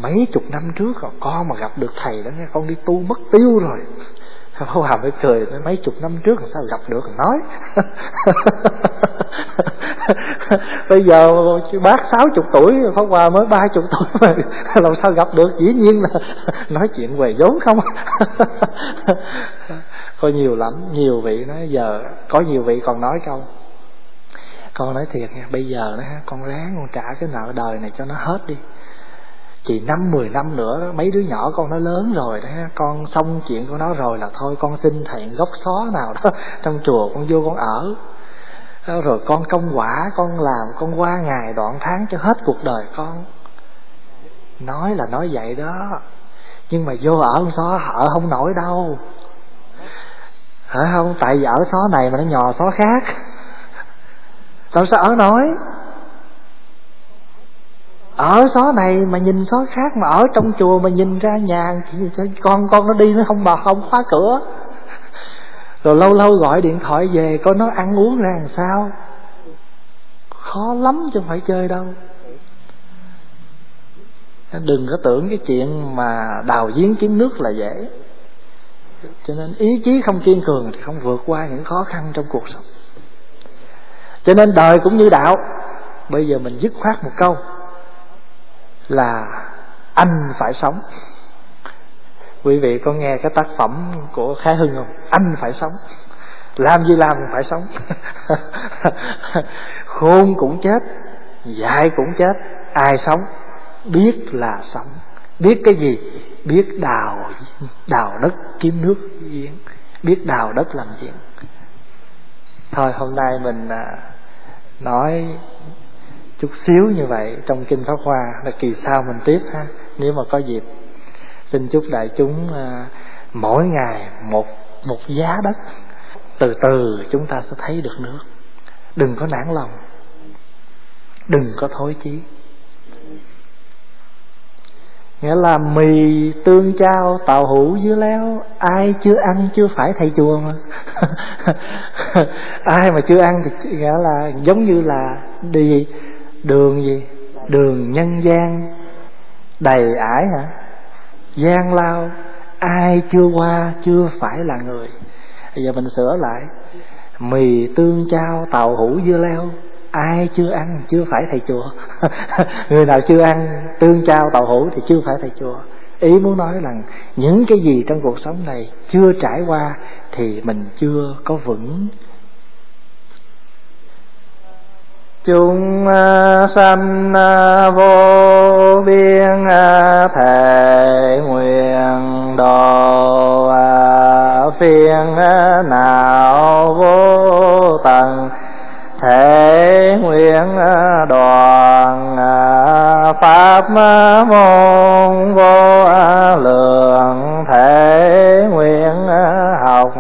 mấy chục năm trước còn con mà gặp được thầy đó nghe con đi tu mất tiêu rồi. Pháp Hòa mới cười mấy chục năm trước làm sao gặp được? Nói. Bây giờ bác sáu chục tuổi Pháp Hòa mới ba chục tuổi mà Làm sao gặp được? Dĩ nhiên là Nói chuyện về vốn không. Có nhiều lắm Nhiều vị nói giờ Có nhiều vị còn nói câu. Con nói thiệt nha Bây giờ đó, con ráng con trả cái nợ đời này cho nó hết đi chỉ năm mười năm nữa đó, mấy đứa nhỏ con nó lớn rồi đó con xong chuyện của nó rồi là thôi con xin thầy gốc xó nào đó trong chùa con vô con ở. Rồi con công quả con làm con qua ngày đoạn tháng cho hết cuộc đời con. Nói là nói vậy đó nhưng mà vô ở xó ở không nổi đâu. Hả không? Tại vì ở xó này mà nó nhò xó khác. Làm sao ở nói ở xó này mà nhìn xó khác, mà ở trong chùa mà nhìn ra nhà, thì con con nó đi nó không bà không khóa cửa. Rồi lâu lâu gọi điện thoại về, coi nó ăn uống ra làm sao. Khó lắm chứ không phải chơi đâu. Đừng có tưởng cái chuyện mà đào giếng kiếm nước là dễ. Cho nên ý chí không kiên cường thì không vượt qua những khó khăn trong cuộc sống. Cho nên đời cũng như đạo. Bây giờ mình dứt khoát một câu là anh phải sống. Quý vị có nghe cái tác phẩm của khái hưng không? Anh phải sống. Làm gì làm phải sống. Khôn cũng chết, dại cũng chết, ai sống biết là sống. Biết cái gì? Biết đào đào đất kiếm nước giếng. Biết đào đất làm giếng. Thôi hôm nay mình à, nói chút xíu như vậy trong kinh pháp hoa là kỳ sau mình tiếp ha. Nếu mà có dịp xin chúc đại chúng à, mỗi ngày một một giá đất. Từ từ chúng ta sẽ thấy được nước. Đừng có nản lòng. Đừng có thối chí. Nghĩa là mì tương trao tàu hũ dưa leo ai chưa ăn chưa phải thầy chùa mà. Ai mà chưa ăn thì nghĩa là giống như là đi đường gì? Đường nhân gian. Đầy ải hả? Gian lao. Ai chưa qua, chưa phải là người. Bây giờ mình sửa lại. Mì tương trao tàu hũ dưa leo. Ai chưa ăn, chưa phải thầy chùa. Người nào chưa ăn, tương trao tàu hũ thì chưa phải thầy chùa. Ý muốn nói là những cái gì trong cuộc sống này chưa trải qua thì mình chưa có vững chúng à, sanh à, vô biên à, thể nguyện độ phiền nào vô tận. Thể nguyện đoàn pháp môn, vô lượng. Thể nguyện học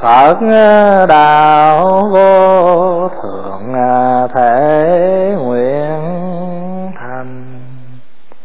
Phật ờ, đạo vô thượng ờ, thể